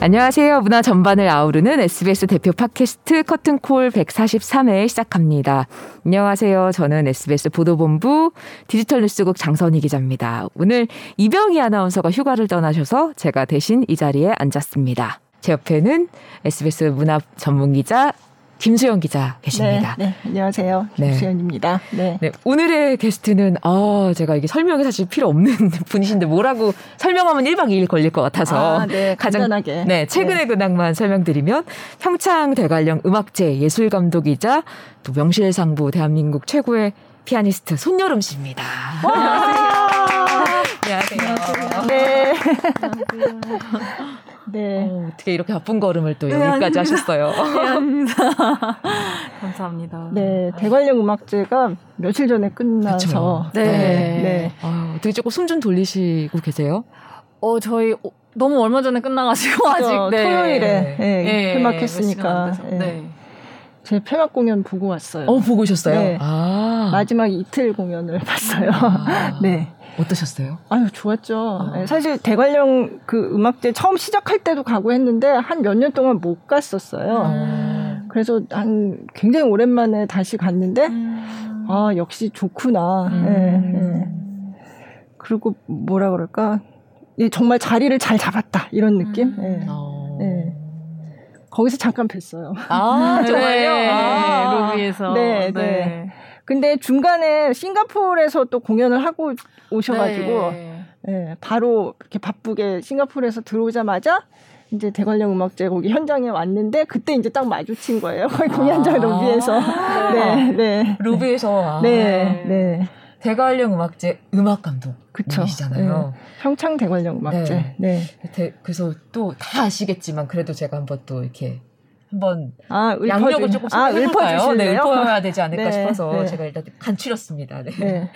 안녕하세요. 문화 전반을 아우르는 SBS 대표 팟캐스트 커튼콜 143회 시작합니다. 안녕하세요. 저는 SBS 보도본부 디지털 뉴스국 장선희 기자입니다. 오늘 이병희 아나운서가 휴가를 떠나셔서 제가 대신 이 자리에 앉았습니다. 제 옆에는 SBS 문화 전문 기자 김수영 기자 계십니다. 네, 네. 안녕하세요. 네. 김수영입니다. 네. 네. 오늘의 게스트는 아 제가 이게 설명이 사실 필요 없는 분이신데 뭐라고 설명하면 1박 2일 걸릴 것 같아서 아, 네. 가장 간단하게. 네 최근의 네. 근황만 설명드리면 평창 대관령 음악제 예술 감독이자 또 명실상부 대한민국 최고의 피아니스트 손여름 씨입니다. 안녕하세요. 네. 네. 어, 어떻게 이렇게 바쁜 걸음을 또 네, 여기까지 하셨어요. 네, 아닙니다. 감사합니다. 네, 대관령 음악제가 며칠 전에 끝나서. 네. 네. 네. 아, 어떻게 조금 숨 좀 돌리시고 계세요? 어, 저희 너무 얼마 전에 끝나가지고 아직 네. 토요일에 네. 네. 폐막했으니까. 네. 제 폐막 공연 보고 왔어요. 어, 보고 오셨어요? 네. 아. 마지막 이틀 공연을 봤어요. 아. 네. 어떠셨어요? 아유 좋았죠. 아. 사실 대관령 그 음악제 처음 시작할 때도 가고 했는데 한 몇 년 동안 못 갔었어요. 아. 그래서 한 굉장히 오랜만에 다시 갔는데 음. 아 역시 좋구나. 음. 예, 예. 그리고 뭐라 그럴까? 예, 정말 자리를 잘 잡았다 이런 느낌. 음. 예. 어. 예. 거기서 잠깐 뵀어요. 아, 정말요? 네, 아, 로비에서. 네, 네, 네. 근데 중간에 싱가포르에서 또 공연을 하고 오셔가지고 네. 네, 바로 이렇게 바쁘게 싱가포르에서 들어오자마자 이제 대관령 음악제 거기 현장에 왔는데 그때 이제 딱 마주친 거예요. 거기 공연장 아~ 로비에서. 네, 네. 로비에서. 아~ 네, 네. 대관령 음악제 음악 감독이시잖아요. 네. 평창 대관령 음악제. 네. 네. 그래서 또 다 아시겠지만 그래도 제가 한번 또 이렇게 한번 아, 양력을 조금 아, 읊어볼까요? 네, 읊어야 되지 않을까 네, 싶어서 네. 제가 일단 간추렸습니다. 네. 네.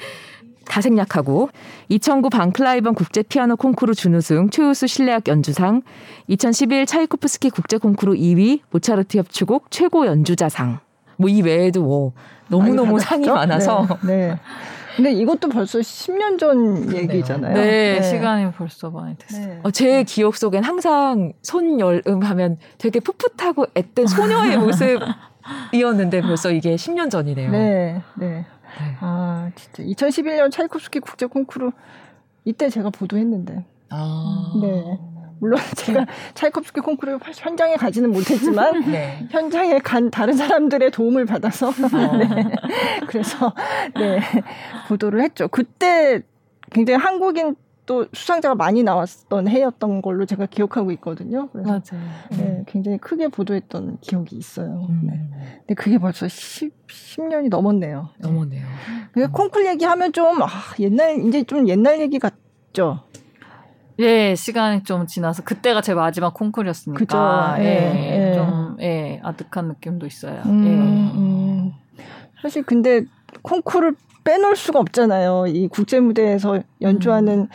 다 생략하고 2009 방클라이번 국제 피아노 콩쿠르 준우승 최우수 실내악 연주상 2011 차이코프스키 국제 콩쿠르 2위 모차르트 협주곡 최고 연주자상 뭐 이 외에도 뭐 너무너무 상이 많아서 네. 네. 근데 이것도 벌써 10년 전 얘기잖아요. 네, 네. 시간이 벌써 많이 됐어요. 네. 어, 제 기억 속엔 항상 손여름 하면 되게 풋풋하고 앳된 소녀의 모습이었는데 벌써 이게 10년 전이네요. 네, 네. 네. 아, 진짜 2011년 차이콥스키 국제 콩쿠르 이때 제가 보도했는데. 아. 네. 물론 제가 차이콥스키 콩쿠르 현장에 가지는 못했지만 네. 현장에 간 다른 사람들의 도움을 받아서 어. 네. 그래서 네 보도를 했죠. 그때 굉장히 한국인 또 수상자가 많이 나왔던 해였던 걸로 제가 기억하고 있거든요. 그래서 맞아요. 네, 굉장히 크게 보도했던 기억이 있어요. 음. 네. 근데 그게 벌써 10, 10년이 넘었네요. 넘었네요. 음. 콩쿨 얘기하면 좀 아, 옛날 이제 좀 옛날 얘기 같죠. 예, 시간이 좀 지나서 그때가 제 마지막 콩쿨이었으니까 그죠? 예, 예, 예. 좀 예, 아득한 느낌도 있어요. 음, 예. 음. 사실 근데 콩쿨을 빼놓을 수가 없잖아요. 이 국제 무대에서 연주하는 음.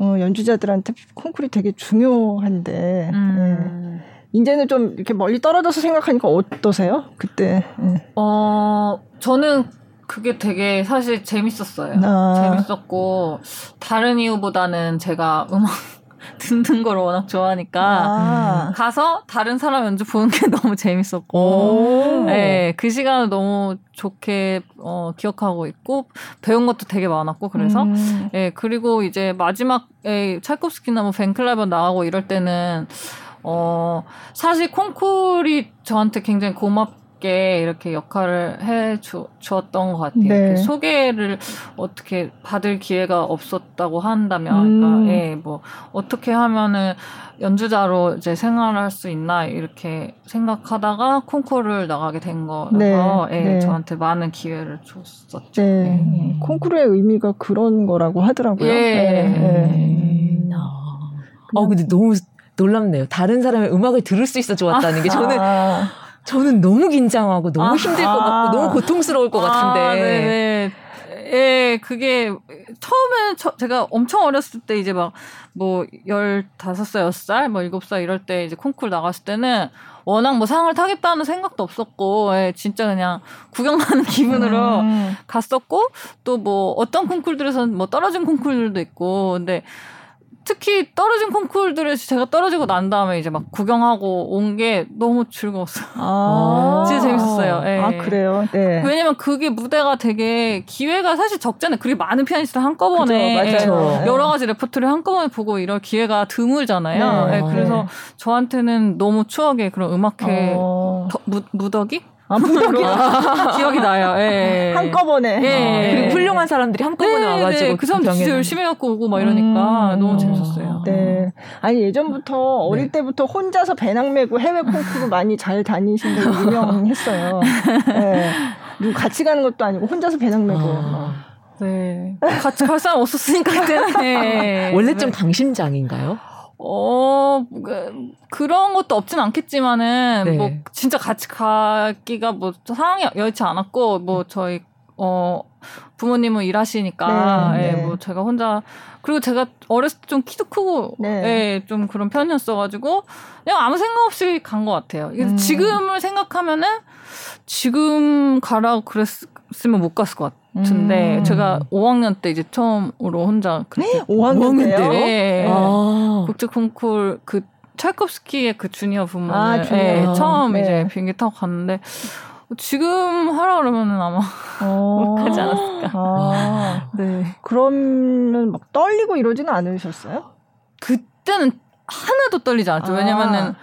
어, 연주자들한테 콩쿨이 되게 중요한데. 음. 예. 이제는 좀 이렇게 멀리 떨어져서 생각하니까 어떠세요? 그때. 예. 어, 저는 그게 되게 사실 재밌었어요. 아. 재밌었고 다른 이유보다는 제가 음악 듣는 걸 워낙 좋아하니까 아. 가서 다른 사람 연주 보는 게 너무 재밌었고 네, 그 시간을 너무 좋게 어, 기억하고 있고 배운 것도 되게 많았고 그래서 음. 네, 그리고 이제 마지막에 찰콥스키나 뭐 벤클라이번 나가고 이럴 때는 어 사실 콩쿨이 저한테 굉장히 고맙 게 이렇게 역할을 해 주, 었던것 같아요. 네. 소개를 어떻게 받을 기회가 없었다고 한다면, 그러니까, 음. 예, 뭐, 어떻게 하면은 연주자로 이제 생활할 수 있나, 이렇게 생각하다가 콩쿠르를 나가게 된 거라서, 네. 예, 네. 저한테 많은 기회를 줬었죠. 네. 예. 콩쿠르의 의미가 그런 거라고 하더라고요. 예. 예. 음. 어, 근데 너무 놀랍네요. 다른 사람의 음악을 들을 수 있어 좋았다는 게 저는 아. 저는 너무 긴장하고 너무 아, 힘들 것 같고 너무 고통스러울 것 같은데. 아, 네네. 예, 그게 처음에 저, 제가 엄청 어렸을 때 이제 막 뭐 15살, 6살, 뭐 7살 이럴 때 이제 콩쿨 나갔을 때는 워낙 뭐 상을 타겠다는 생각도 없었고, 예, 진짜 그냥 구경 가는 기분으로 음. 갔었고, 또 뭐 어떤 콩쿨들에서는 뭐 떨어진 콩쿨들도 있고, 근데 특히 떨어진 콩쿨들을 제가 떨어지고 난 다음에 이제 막 구경하고 온 게 너무 즐거웠어요. 아~ 진짜 재밌었어요. 네. 아 그래요? 네. 왜냐면 그게 무대가 되게 기회가 사실 적잖아요. 그리고 많은 피아니스트 한꺼번에 그죠, 네. 여러 가지 레퍼토리 한꺼번에 보고 이럴 기회가 드물잖아요. 네. 네. 그래서 저한테는 너무 추억의 그런 음악회 어... 무, 무더기 아, 무더기 기억이 나요. 예. 한꺼번에. 예. 그리고 훌륭한 사람들이 한꺼번에 네, 와가지고 네. 그 사람들 진짜 열심히 해갖고 오고 막 이러니까 음, 너무 재밌었어요. 네. 아니 예전부터 어릴 네. 때부터 혼자서 배낭 메고 해외 콩쿠르 많이 잘 다니신 걸로 유명했어요. 네. 누구 같이 가는 것도 아니고 혼자서 배낭 메고. 아. 네. 같이 갈 사람 없었으니까 그때. 원래 좀 강심장인가요? 어, 그, 그런 것도 없진 않겠지만은, 네. 뭐, 진짜 같이 가기가 뭐, 상황이 여의치 않았고, 뭐, 저희, 어, 부모님은 일하시니까, 네, 예, 네. 뭐, 제가 혼자, 그리고 제가 어렸을 때 좀 키도 크고, 네. 예, 좀 그런 편이었어가지고, 그냥 아무 생각 없이 간 것 같아요. 음. 지금을 생각하면은, 지금 가라고 그랬으면 못 갔을 것 같아요. 같은데 음. 제가 5학년 때 이제 처음으로 혼자 그때 5학년 때요? 네. 아. 국제 콩쿨 그 찰콥스키의 그 주니어 부문을 아. 네, 처음 네. 이제 비행기 타고 갔는데 지금 하라 그러면은 아마 어. 못 가지 않았을까. 아. 네. 그러면 막 떨리고 이러지는 않으셨어요? 그때는 하나도 떨리지 않았죠. 아. 왜냐면은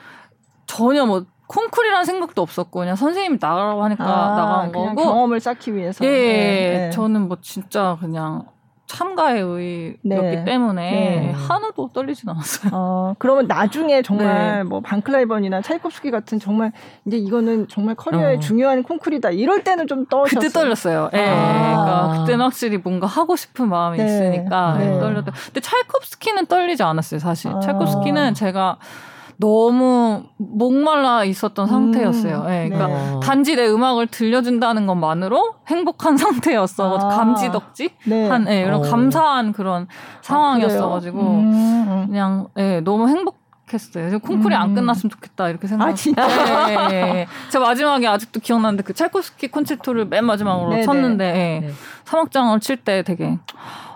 전혀 뭐 콩쿨이라는 생각도 없었고 그냥 선생님이 나가라고 하니까 아, 나간 거고 경험을 쌓기 위해서 예, 네, 네. 저는 뭐 진짜 그냥 참가에 의였기 네. 때문에 네. 하나도 떨리진 않았어요. 어, 그러면 나중에 정말 네. 뭐 반클라이번이나 차이콥스키 같은 정말 이제 이거는 정말 커리어에 어. 중요한 콩쿨이다. 이럴 때는 좀 떨었어요. 그때 떨렸어요. 예. 아. 그러니까 그때는 확실히 뭔가 하고 싶은 마음이 네. 있으니까 네. 떨렸다. 근데 차이콥스키는 떨리지 않았어요. 사실 아. 차이콥스키는 제가 너무 목말라 있었던 상태였어요. 음, 네, 그러니까 네. 단지 내 음악을 들려준다는 것만으로 행복한 상태였어. 아, 감지덕지 네. 한 네, 이런 어. 감사한 그런 상황이었어가지고 아, 음. 그냥 네, 너무 행복. 했어요. 콩쿨이 음. 안 끝났으면 좋겠다 이렇게 생각. 아 진짜. 네, 네, 네. 제가 마지막에 아직도 기억나는데 그 찰코스키 콘체토를 맨 마지막으로 네네. 쳤는데 네. 사막장을 칠 때 되게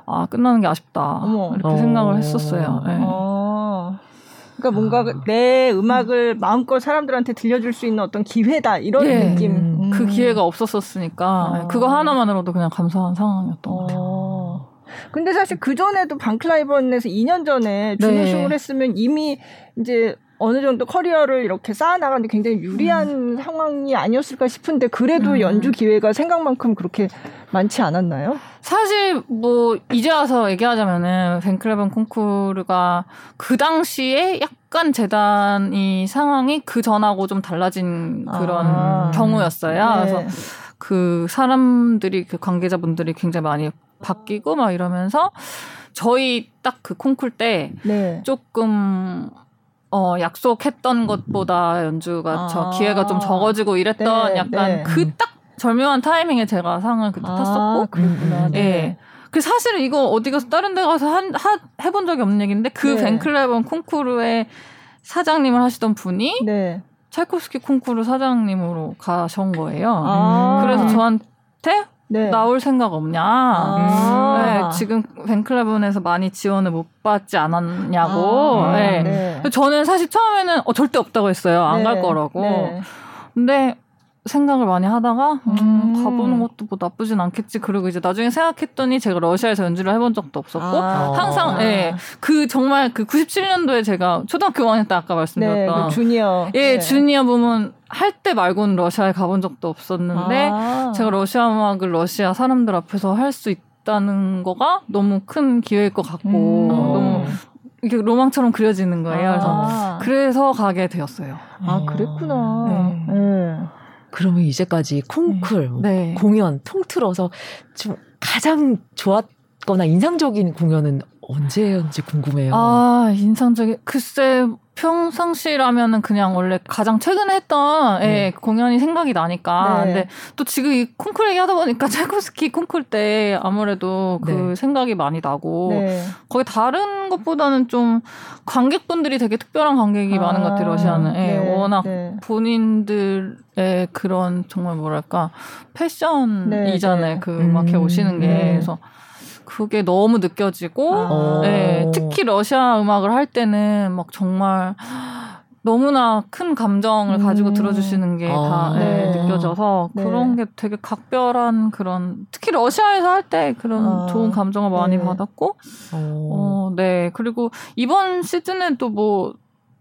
아 끝나는 게 아쉽다 어머. 이렇게 어. 생각을 했었어요. 네. 어. 그러니까 뭔가 아. 내 음악을 마음껏 사람들한테 들려줄 수 있는 어떤 기회다 이런 예. 느낌. 음. 그 기회가 없었었으니까 아. 그거 하나만으로도 그냥 감사한 상황이었던 것 같아요. 어. 근데 사실 그 전에도 방클라이번에서 2년 전에 준우승을 네. 했으면 이미 이제 어느 정도 커리어를 이렇게 쌓아나가는데 굉장히 유리한 음. 상황이 아니었을까 싶은데 그래도 음. 연주 기회가 생각만큼 그렇게 많지 않았나요? 사실 뭐 이제 와서 얘기하자면은 벤클레번 콩쿠르가 그 당시에 약간 재단이 상황이 그 전하고 좀 달라진 그런 아. 경우였어요. 네. 그래서 그 사람들이 그 관계자분들이 굉장히 많이 바뀌고 막 이러면서 저희 딱 그 콩쿨 때 네. 조금 어, 약속했던 것보다 연주가 아~ 저 기회가 좀 적어지고 이랬던 네, 약간 네. 그딱 절묘한 타이밍에 제가 상을 그때 아, 탔었고. 그렇구나. 네. 예. 그 사실은 이거 어디 가서 다른 데 가서 한, 하, 해본 적이 없는 얘기인데 그 네. 벤클레번 콩쿠르의 사장님을 하시던 분이 네. 찰코스키 콩쿠르 사장님으로 가신 거예요. 아~ 그래서 저한테 네. 나올 생각 없냐. 아~ 네, 지금 벤클레본에서 많이 지원을 못 받지 않았냐고. 아~ 네. 네. 저는 사실 처음에는 어, 절대 없다고 했어요. 안갈 네. 거라고. 네. 근데 생각을 많이 하다가 음, 음, 가보는 것도 뭐 나쁘진 않겠지. 그리고 이제 나중에 생각했더니 제가 러시아에서 연주를 해본 적도 없었고 아, 항상 아. 예. 그 정말 그 97년도에 제가 초등학교 5학년 때 아까 말씀드렸던 네, 그 주니어 예, 네. 주니어 부문 할 때 말고는 러시아에 가본 적도 없었는데 아. 제가 러시아 음악을 러시아 사람들 앞에서 할 수 있다는 거가 너무 큰 기회일 것 같고 음. 너무 이게 로망처럼 그려지는 거예요. 그래서 아. 그래서 가게 되었어요. 아, 그랬구나. 네. 네. 그러면 이제까지 콩쿨, 음. 네. 공연 통틀어서 좀 가장 좋았거나 인상적인 공연은 언제였는지 궁금해요. 아, 인상적인. 글쎄, 평상시라면은 그냥 원래 가장 최근에 했던 예, 네. 예, 공연이 생각이 나니까. 네. 근데 또 지금 이 콩쿨 얘기하다 보니까 찰코스키 콩쿨 때 아무래도 그 네. 생각이 많이 나고 네. 거기 다른 것보다는 좀 관객분들이 되게 특별한 관객이 아, 많은 것 같아요. 러시아는 예, 네. 워낙 네. 본인들의 그런 정말 뭐랄까 패션이잖아요. 그 음악회 오시는 게 그래서. 그게 너무 느껴지고 아. 네, 특히 러시아 음악을 할 때는 막 정말 너무나 큰 감정을 음. 가지고 들어주시는 게다 아. 네, 네. 느껴져서 네. 그런 게 되게 각별한 그런 특히 러시아에서 할 때 그런 아. 좋은 감정을 많이 네. 받았고 어. 어, 네 그리고 이번 시즌은 또뭐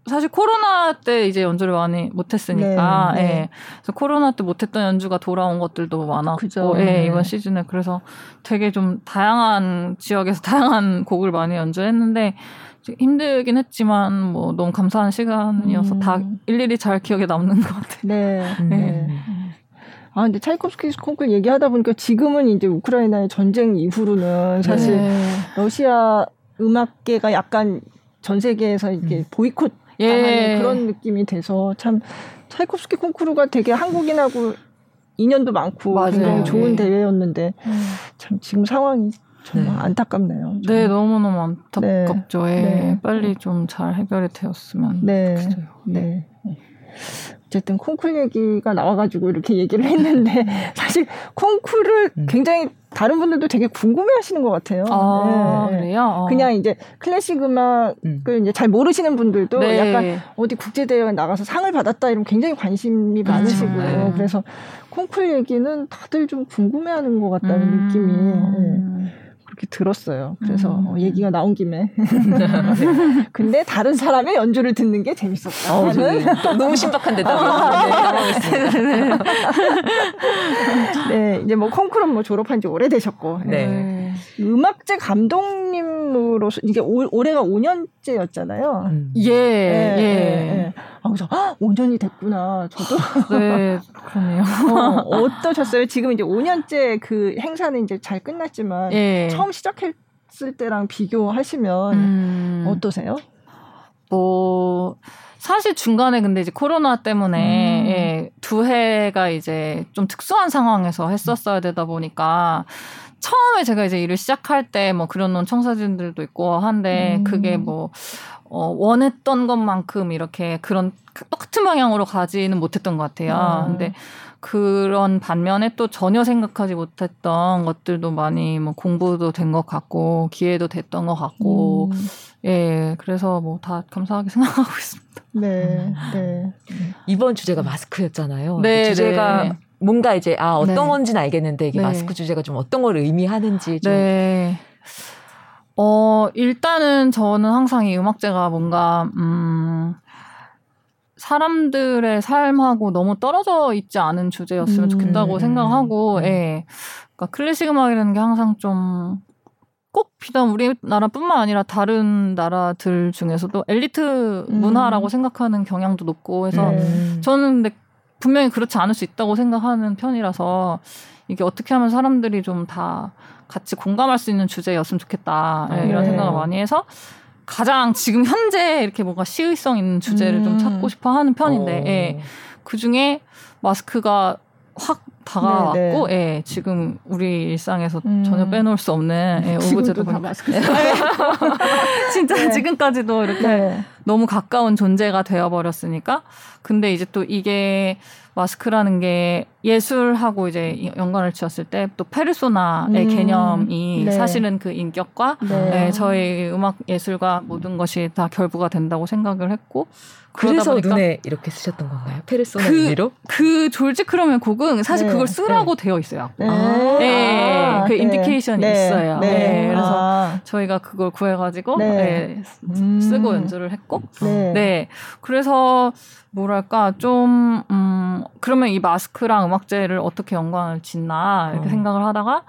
사실 코로나 때 이제 연주를 많이 못했으니까 네, 네. 예. 그래서 코로나 때 못했던 연주가 돌아온 것들도 많았고 예, 네. 이번 시즌에 그래서 되게 좀 다양한 지역에서 다양한 곡을 많이 연주했는데 힘들긴 했지만 뭐 너무 감사한 시간이어서 음. 다 일일이 잘 기억에 남는 것 같아요. 네. 네. 네. 아 근데 차이콥스키 콩쿨 얘기하다 보니까 지금은 이제 우크라이나의 전쟁 이후로는 사실 네. 러시아 음악계가 약간 전 세계에서 이렇게 음. 보이콧 당하는 예. 그런 느낌이 돼서 참 차이콥스키 콩쿠르가 되게 한국인하고 인연도 많고 맞아요. 굉장히 좋은 예. 대회였는데 음. 참 지금 상황이 정말 네. 안타깝네요. 정말. 네, 너무 너무 안타깝죠. 네. 네. 빨리 좀 잘 해결이 되었으면 네. 좋겠어요. 네. 네. 어쨌든 콩쿨 얘기가 나와가지고 이렇게 얘기를 했는데 사실 콩쿨을 음. 굉장히 다른 분들도 되게 궁금해하시는 것 같아요. 아, 네. 그래요? 어. 그냥 이제 클래식 음악을 음. 이제 잘 모르시는 분들도 네. 약간 어디 국제 대회에 나가서 상을 받았다 이러면 굉장히 관심이 많으시고요. 네. 그래서 콩쿨 얘기는 다들 좀 궁금해하는 것 같다는 음. 느낌이. 네. 그렇게 들었어요. 그래서 음. 어, 얘기가 나온 김에. 근데 다른 사람의 연주를 듣는 게 재밌었다. 어, 너무 신박한 대답이 네, 네, 이제 뭐 콩쿠르 뭐 졸업한 지 오래되셨고. 네. 네. 음악제 감독님으로서 이게 올, 올해가 5년째였잖아요. 음. 예, 예. 예. 예. 아, 그래서 아, 5년이 됐구나. 저도. 네, 그러네요. 어, 어떠셨어요? 지금 이제 5년째 그 행사는 이제 잘 끝났지만 예. 처음 시작했을 때랑 비교하시면 음. 어떠세요? 뭐 사실 중간에 근데 이제 코로나 때문에 음. 예, 두 해가 이제 좀 특수한 상황에서 했었어야 되다 보니까 처음에 제가 이제 일을 시작할 때 뭐 그런 논 청사진들도 있고 한데 음. 그게 뭐 어, 원했던 것만큼 이렇게 그런 똑같은 방향으로 가지는 못했던 것 같아요. 음. 근데 그런 반면에 또 전혀 생각하지 못했던 것들도 많이 뭐 공부도 된 것 같고 기회도 됐던 것 같고 음. 예 그래서 뭐 다 감사하게 생각하고 있습니다. 네, 네. 이번 주제가 마스크였잖아요. 네, 주제가 네. 뭔가 이제 아 어떤 네. 건지는 알겠는데 이게 네. 마스크 주제가 좀 어떤 걸 의미하는지 좀. 네. 어 일단은 저는 항상 이 음악제가 뭔가 음 사람들의 삶하고 너무 떨어져 있지 않은 주제였으면 음. 좋겠다고 생각하고, 음. 예. 그러니까 클래식 음악이라는 게 항상 좀 꼭 비단 우리나라뿐만 아니라 다른 나라들 중에서도 엘리트 문화라고 음. 생각하는 경향도 높고 해서 네. 저는 근데 분명히 그렇지 않을 수 있다고 생각하는 편이라서 이게 어떻게 하면 사람들이 좀 다 같이 공감할 수 있는 주제였으면 좋겠다 네. 이런 생각을 많이 해서 가장 지금 현재 이렇게 뭔가 시의성 있는 주제를 음. 좀 찾고 싶어 하는 편인데 예. 그 중에 마스크가 확 다가왔고, 네, 네. 예, 지금 우리 일상에서 음. 전혀 빼놓을 수 없는 예, 오브제도 다 마스크. 진짜 네. 지금까지도 이렇게 네. 너무 가까운 존재가 되어버렸으니까. 근데 이제 또 이게 마스크라는 게 예술하고 이제 연관을 지었을 때 또 페르소나의 음. 개념이 네. 사실은 그 인격과 네. 네, 저희 음악 예술과 모든 것이 다 결부가 된다고 생각을 했고 그래서 눈에 이렇게 쓰셨던 건가요? 페르소나 그, 의미로? 그 조지 크럼의 곡은 사실 네. 그걸 쓰라고 네. 되어 있어요. 네. 네. 아, 그 네. indication이 네. 있어요. 네. 네. 그래서 아. 저희가 그걸 구해가지고 네. 음. 쓰고 연주를 했고, 네. 그래서 뭐랄까 좀 음, 그러면 이 마스크랑 음악제를 어떻게 연관을 짓나 이렇게 어. 생각을 하다가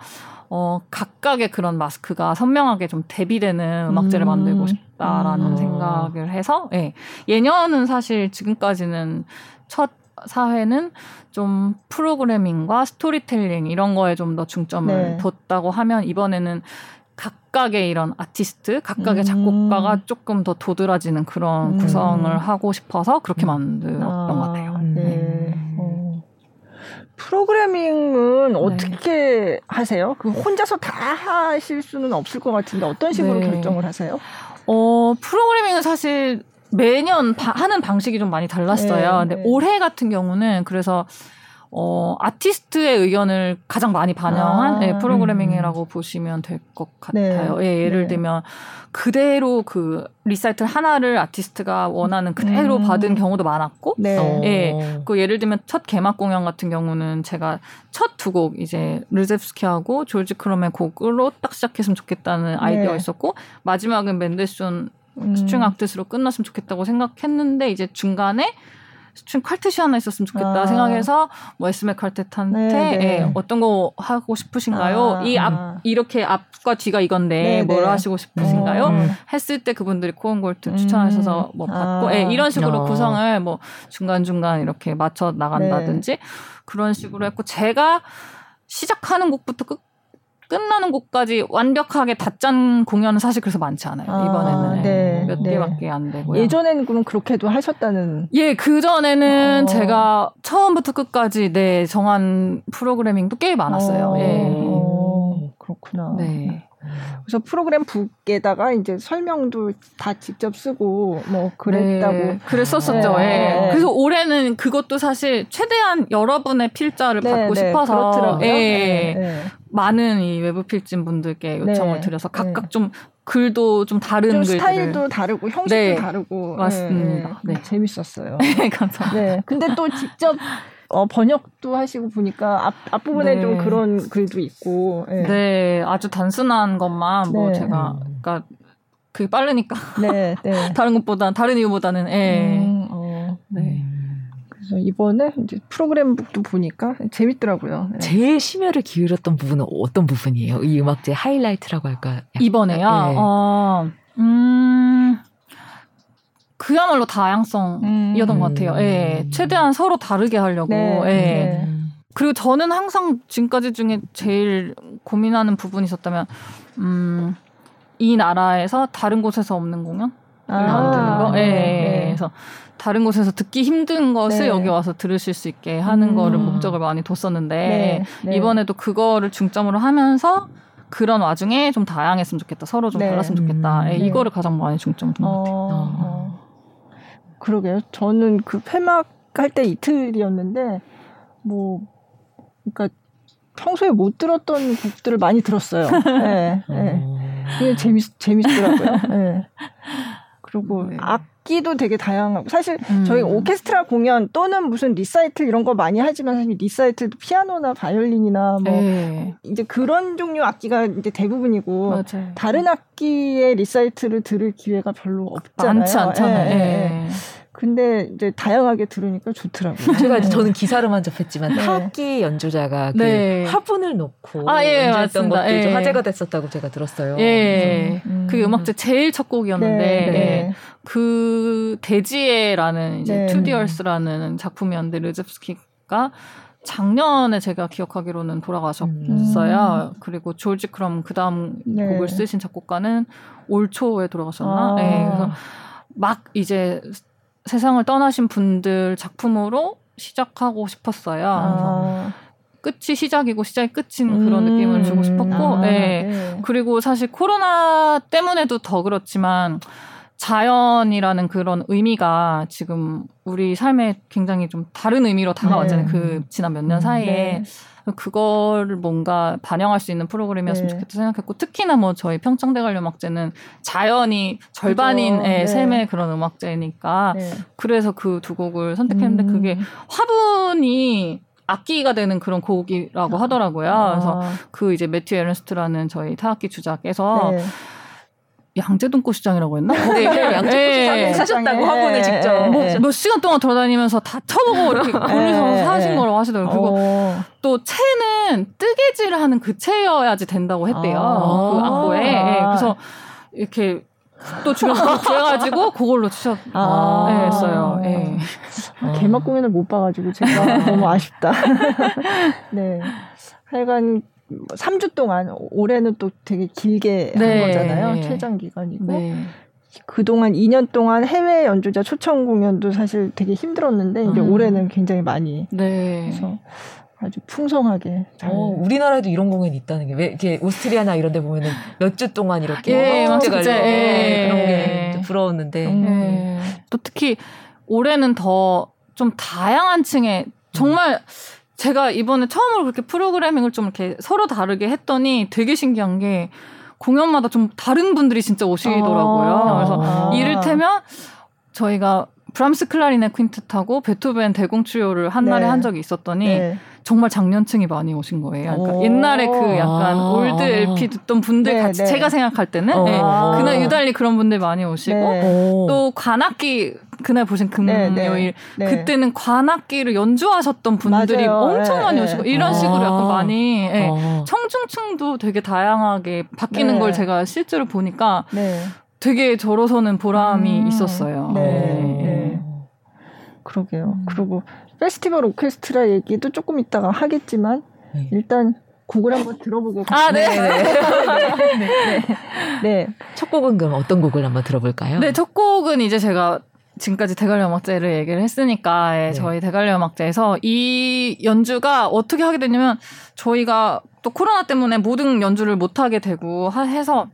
어, 각각의 그런 마스크가 선명하게 좀 대비되는 음악제를 음. 만들고 싶다라는 음. 생각을 해서, 예. 예년은 사실 지금까지는 첫 사회는 좀 프로그래밍과 스토리텔링 이런 거에 좀 더 중점을 네. 뒀다고 하면 이번에는 각각의 이런 아티스트, 각각의 음. 작곡가가 조금 더 도드라지는 그런 음. 구성을 하고 싶어서 그렇게 음. 만들었던 아, 것 같아요. 네. 네. 프로그래밍은 네. 어떻게 하세요? 그 혼자서 다 하실 수는 없을 것 같은데 어떤 식으로 네. 결정을 하세요? 어, 프로그래밍은 사실 매년 바, 하는 방식이 좀 많이 달랐어요. 네, 근데 네. 올해 같은 경우는 그래서 어, 아티스트의 의견을 가장 많이 반영한 아, 예, 프로그래밍이라고 음. 보시면 될 것 같아요. 네. 예, 예를 네. 들면 그대로 그 리사이틀 하나를 아티스트가 원하는 그대로 음. 받은 경우도 많았고, 네. 예, 그 예를 들면 첫 개막 공연 같은 경우는 제가 첫 두 곡 이제 르제프스키하고 조지 크럼의 곡으로 딱 시작했으면 좋겠다는 아이디어가 네. 있었고 마지막은 멘델스존 음. string octet으로 끝났으면 좋겠다고 생각했는데 이제 중간에 스트링 칼텟이 하나 있었으면 좋겠다 아. 생각해서 뭐 에스메 칼텟한테 네, 네. 예, 어떤 거 하고 싶으신가요? 아. 이앞 이렇게 앞과 뒤가 이건데 네, 뭘 네. 하시고 싶으신가요? 음. 했을 때 그분들이 코른골트 음. 추천하셔서 뭐 받고 아. 예, 이런 식으로 어. 구성을 뭐 중간 중간 이렇게 맞춰 나간다든지 네. 그런 식으로 했고 제가 시작하는 곡부터 끝 끝나는 곡까지 완벽하게 다 짠 공연은 사실 그래서 많지 않아요. 아, 이번에는 네, 몇 네. 개밖에 안 되고요. 예전에는 그럼 그렇게도 하셨다는? 예, 그 전에는 어. 제가 처음부터 끝까지 네 정한 프로그래밍도 꽤 많았어요. 어. 예. 그렇구나. 네. 그래서 프로그램 북에다가 이제 설명도 다 직접 쓰고 뭐 그랬다고 네, 그랬었었죠. 네. 네. 그래서 올해는 그것도 사실 최대한 여러분의 필자를 네, 받고 네, 싶어서 그렇더라고요. 예, 네, 많은 이 외부 필진 분들께 요청을 드려서 각각 좀 글도 좀 다른 좀 스타일도 다르고 형식도 다르고 맞습니다. 네, 재밌었어요. 감사합니다. 네, 근데 또 직접 어, 번역도 하시고 보니까 앞, 앞부분에 네. 좀 그런 글도 있고. 네. 네. 아주 단순한 것만 뭐 네. 제가, 그러니까 그게 빠르니까. 네, 네. 다른 것보다, 다른 이유보다는, 예. 음, 어. 네. 그래서 이번에 이제 프로그램북도 보니까 재밌더라고요. 네. 제일 심혈을 기울였던 부분은 어떤 부분이에요? 이 음악제 하이라이트라고 할까? 이번에요? 네. 어, 음, 그야말로 다양성이었던 음. 것 같아요. 예. 최대한 서로 다르게 하려고. 네. 예. 네. 그리고 저는 항상 지금까지 중에 제일 고민하는 부분이 있었다면, 음, 이 나라에서 다른 곳에서 없는 공연? 아, 만드는 거? 예. 네. 그래서 다른 곳에서 듣기 힘든 것을 네. 여기 와서 들으실 수 있게 하는 음. 거를 목적을 많이 뒀었는데, 네. 네. 이번에도 그거를 중점으로 하면서 그런 와중에 좀 다양했으면 좋겠다. 서로 좀 네. 달랐으면 좋겠다. 예, 음. 이거를 가장 많이 중점 둔것 어, 같아요. 어. 그러게요. 저는 그 폐막할 때 이틀이었는데 뭐 그러니까 평소에 못 들었던 곡들을 많이 들었어요. 네, 네. 그게 재밌 재밌더라고요. 네. 그리고 네. 악기도 되게 다양하고 사실 음. 저희 오케스트라 공연 또는 무슨 리사이틀 이런 거 많이 하지만 사실 리사이틀도 피아노나 바이올린이나 뭐 네. 이제 그런 종류 악기가 이제 대부분이고 맞아요. 다른 악기의 리사이틀을 들을 기회가 별로 없잖아요. 많지 않잖아요. 네. 네. 근데 이제 다양하게 들으니까 좋더라고요. 제가 이제 저는 기사로만 접했지만 네. 타악기 연주자가 그 네. 화분을 놓고 아, 예, 연주했던 맞습니다. 것도 예. 화제가 됐었다고 제가 들었어요. 예, 음. 그 음악제 제일 첫 곡이었는데 네, 네. 예. 그 대지에라는 이제 투디얼스라는 작품이었는데 르제프스키가 작년에 제가 기억하기로는 돌아가셨어요. 음. 그리고 졸지 크럼 그 다음 네. 곡을 쓰신 작곡가는 올 초에 돌아가셨나? 아. 네, 그래서 막 이제 세상을 떠나신 분들 작품으로 시작하고 싶었어요. 아. 끝이 시작이고 시작이 끝인 그런 음. 느낌을 주고 싶었고, 아, 네. 네. 그리고 사실 코로나 때문에도 더 그렇지만 자연이라는 그런 의미가 지금 우리 삶에 굉장히 좀 다른 의미로 다가왔잖아요. 네. 그 지난 몇년 음, 사이에. 네. 그걸 뭔가 반영할 수 있는 프로그램이었으면 네. 좋겠다 생각했고 특히나 뭐 저희 평창대관 음악제는 자연이 절반인 의 네. 셈의 그런 음악제니까 네. 그래서 그 두 곡을 선택했는데 음. 그게 화분이 악기가 되는 그런 곡이라고 하더라고요. 아. 그래서 그 이제 매튜 에른스트라는 저희 타악기 주자께서 네. 양재동 꽃시장이라고 했나? 네, 양재동 꽃시장에 네. 사셨다고 네. 직접 뭐, 몇 시간 동안 돌아다니면서 다 쳐보고 이렇게 고르셔서 사신 거라고 하시더라고요. 그리고 어. 또 채는 뜨개질을 하는 그 채여야지 된다고 했대요. 아. 그 악보에. 네, 그래서 이렇게 또 주변에서 구해가지고 그걸로 치셨 아. 네, 했어요. 네. 아, 개막 공연을 못 봐가지고 제가 너무 아쉽다. 네. 하여간 3주 동안 올해는 또 되게 길게 네. 한 거잖아요. 최장 기간이고. 네. 그동안 2년 동안 해외 연주자 초청 공연도 사실 되게 힘들었는데 이제 음. 올해는 굉장히 많이 네. 그래서 아주 풍성하게 잘. 어, 우리나라에도 이런 공연이 있다는 게 왜 이렇게 오스트리아나 이런 데 보면은 몇 주 동안 이렇게 예, 축제 가려 예. 그런 게 부러웠는데 음. 예. 또 특히 올해는 더 좀 다양한 층의 정말 음. 제가 이번에 처음으로 그렇게 프로그래밍을 좀 이렇게 서로 다르게 했더니 되게 신기한 게 공연마다 좀 다른 분들이 진짜 오시더라고요. 아~ 그래서 이를테면 저희가 브람스 클라리넷 퀸텟하고 베토벤 대공 트리오를 한 날에 네. 한 적이 있었더니 네. 정말 장년층이 많이 오신 거예요. 그러니까 옛날에 그 약간 아~ old LP 듣던 분들 네, 같이 네. 제가 생각할 때는 어. 네. 그날 유달리 그런 분들 많이 오시고 네. 또 관악기 그날 보신 금요일 네, 그때는 관악기를 연주하셨던 분들이 맞아요. 엄청 많이 오시고 이런 식으로 약간 아. 많이 아~ 청중층도 되게 다양하게 바뀌는 걸 제가 실제로 보니까 되게 저로서는 보람이 음. 있었어요. 네. 그러게요. 음. 그리고 페스티벌 오케스트라 얘기도 조금 이따가 하겠지만 네. 일단 곡을 한번 들어보겠습니다. 아, 네. 네. 네. 네. 네. 첫 곡은 그럼 어떤 곡을 한번 들어볼까요? 네, 첫 곡은 이제 제가 지금까지 대관료 음악제를 얘기를 했으니까 네. 저희 대관료 음악제에서 이 연주가 어떻게 하게 됐냐면 저희가 또 코로나 때문에 모든 연주를 못 하게 되고 해서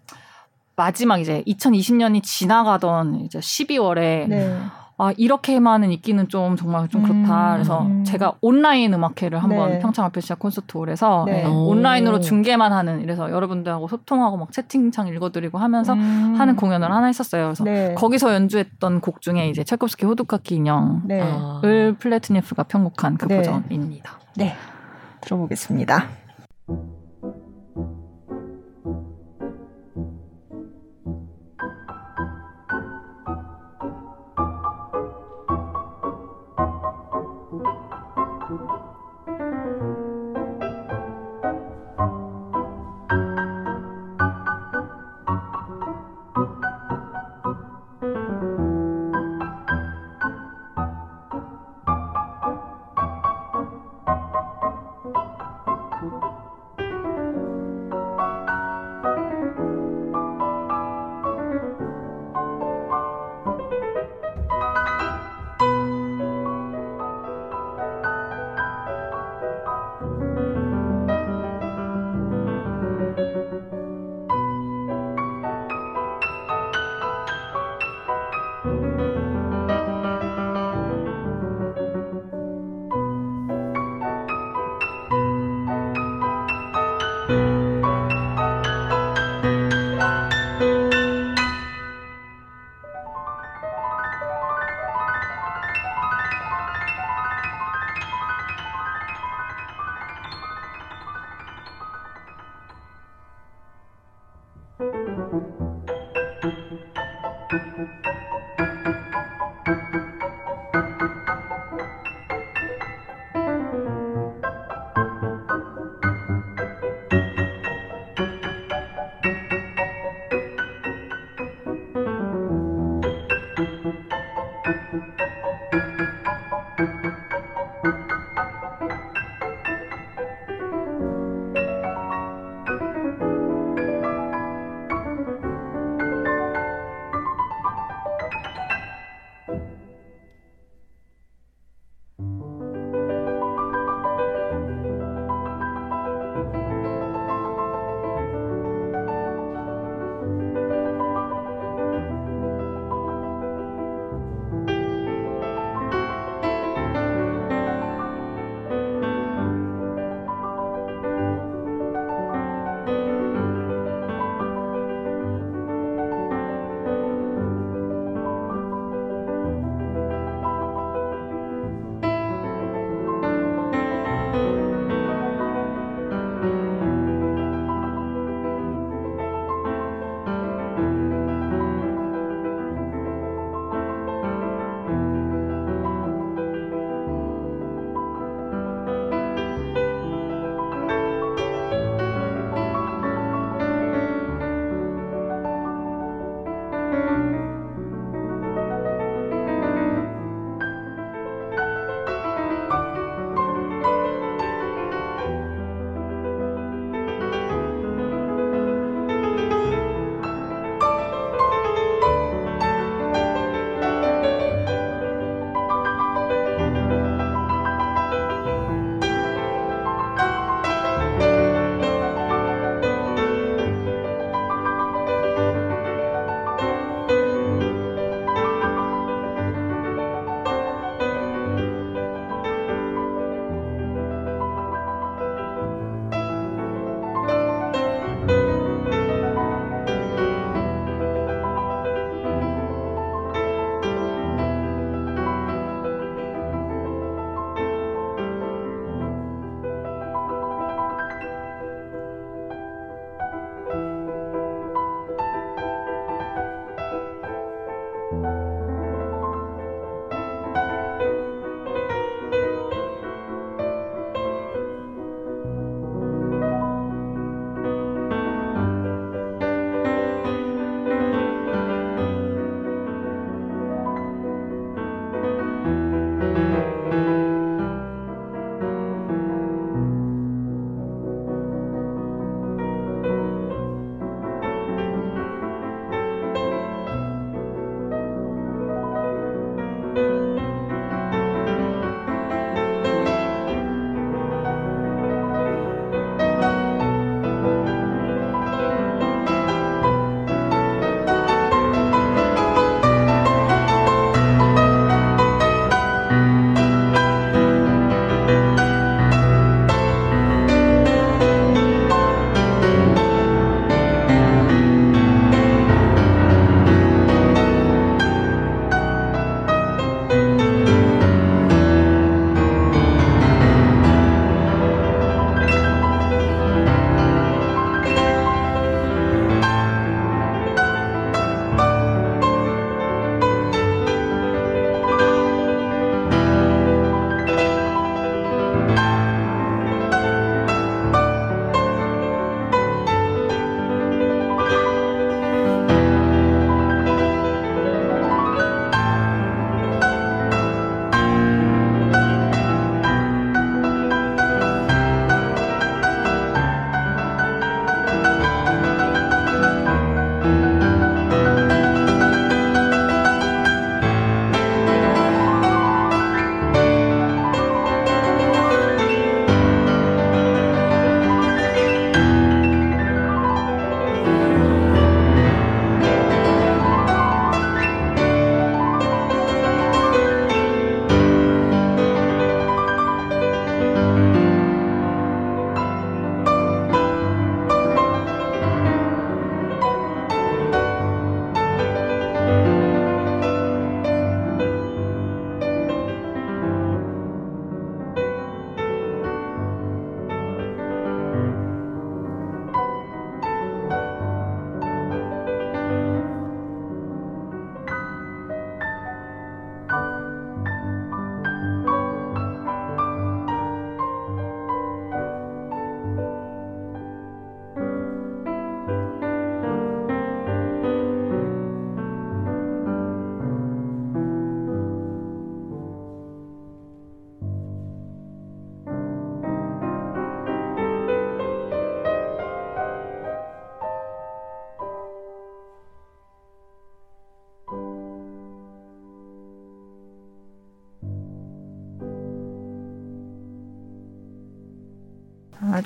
마지막 이제 2020년이 지나가던 이제 12월에 네. 아, 이렇게만은 있기는 좀 정말 좀 그렇다. 음. 그래서 제가 온라인 음악회를 한번 네. 평창 아페시아 콘서트홀에서 네. 네. 온라인으로 중계만 하는 이래서 여러분들하고 소통하고 막 채팅창 읽어드리고 하면서 음. 하는 공연을 하나 했었어요. 그래서 네. 거기서 연주했던 곡 중에 이제 찰콥스키 호두카키 인형을 네. 플래트니프가 편곡한 그 네. 버전입니다. 네, 들어보겠습니다.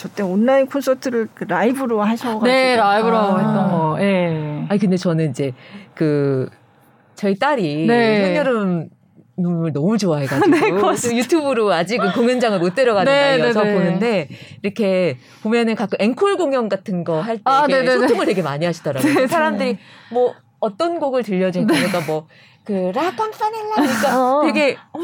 저때 온라인 콘서트를 그 라이브로 하셔가지고. 네, 라이브로 아. 했던 거. 예. 네. 아니, 근데 저는 이제 그, 저희 딸이 네. 한여름 눈물 너무 좋아해가지고 네, 유튜브로 아직은 공연장을 못 데려가는 네, 나이여서 네, 네. 보는데 이렇게 보면은 가끔 앵콜 공연 같은 거 할때 아, 소통을 되게 많이 하시더라고요. 네, 사람들이 뭐 어떤 곡을 들려줄까 그러니까 뭐 그 라팜파넬라 그러니까 어. 되게 어,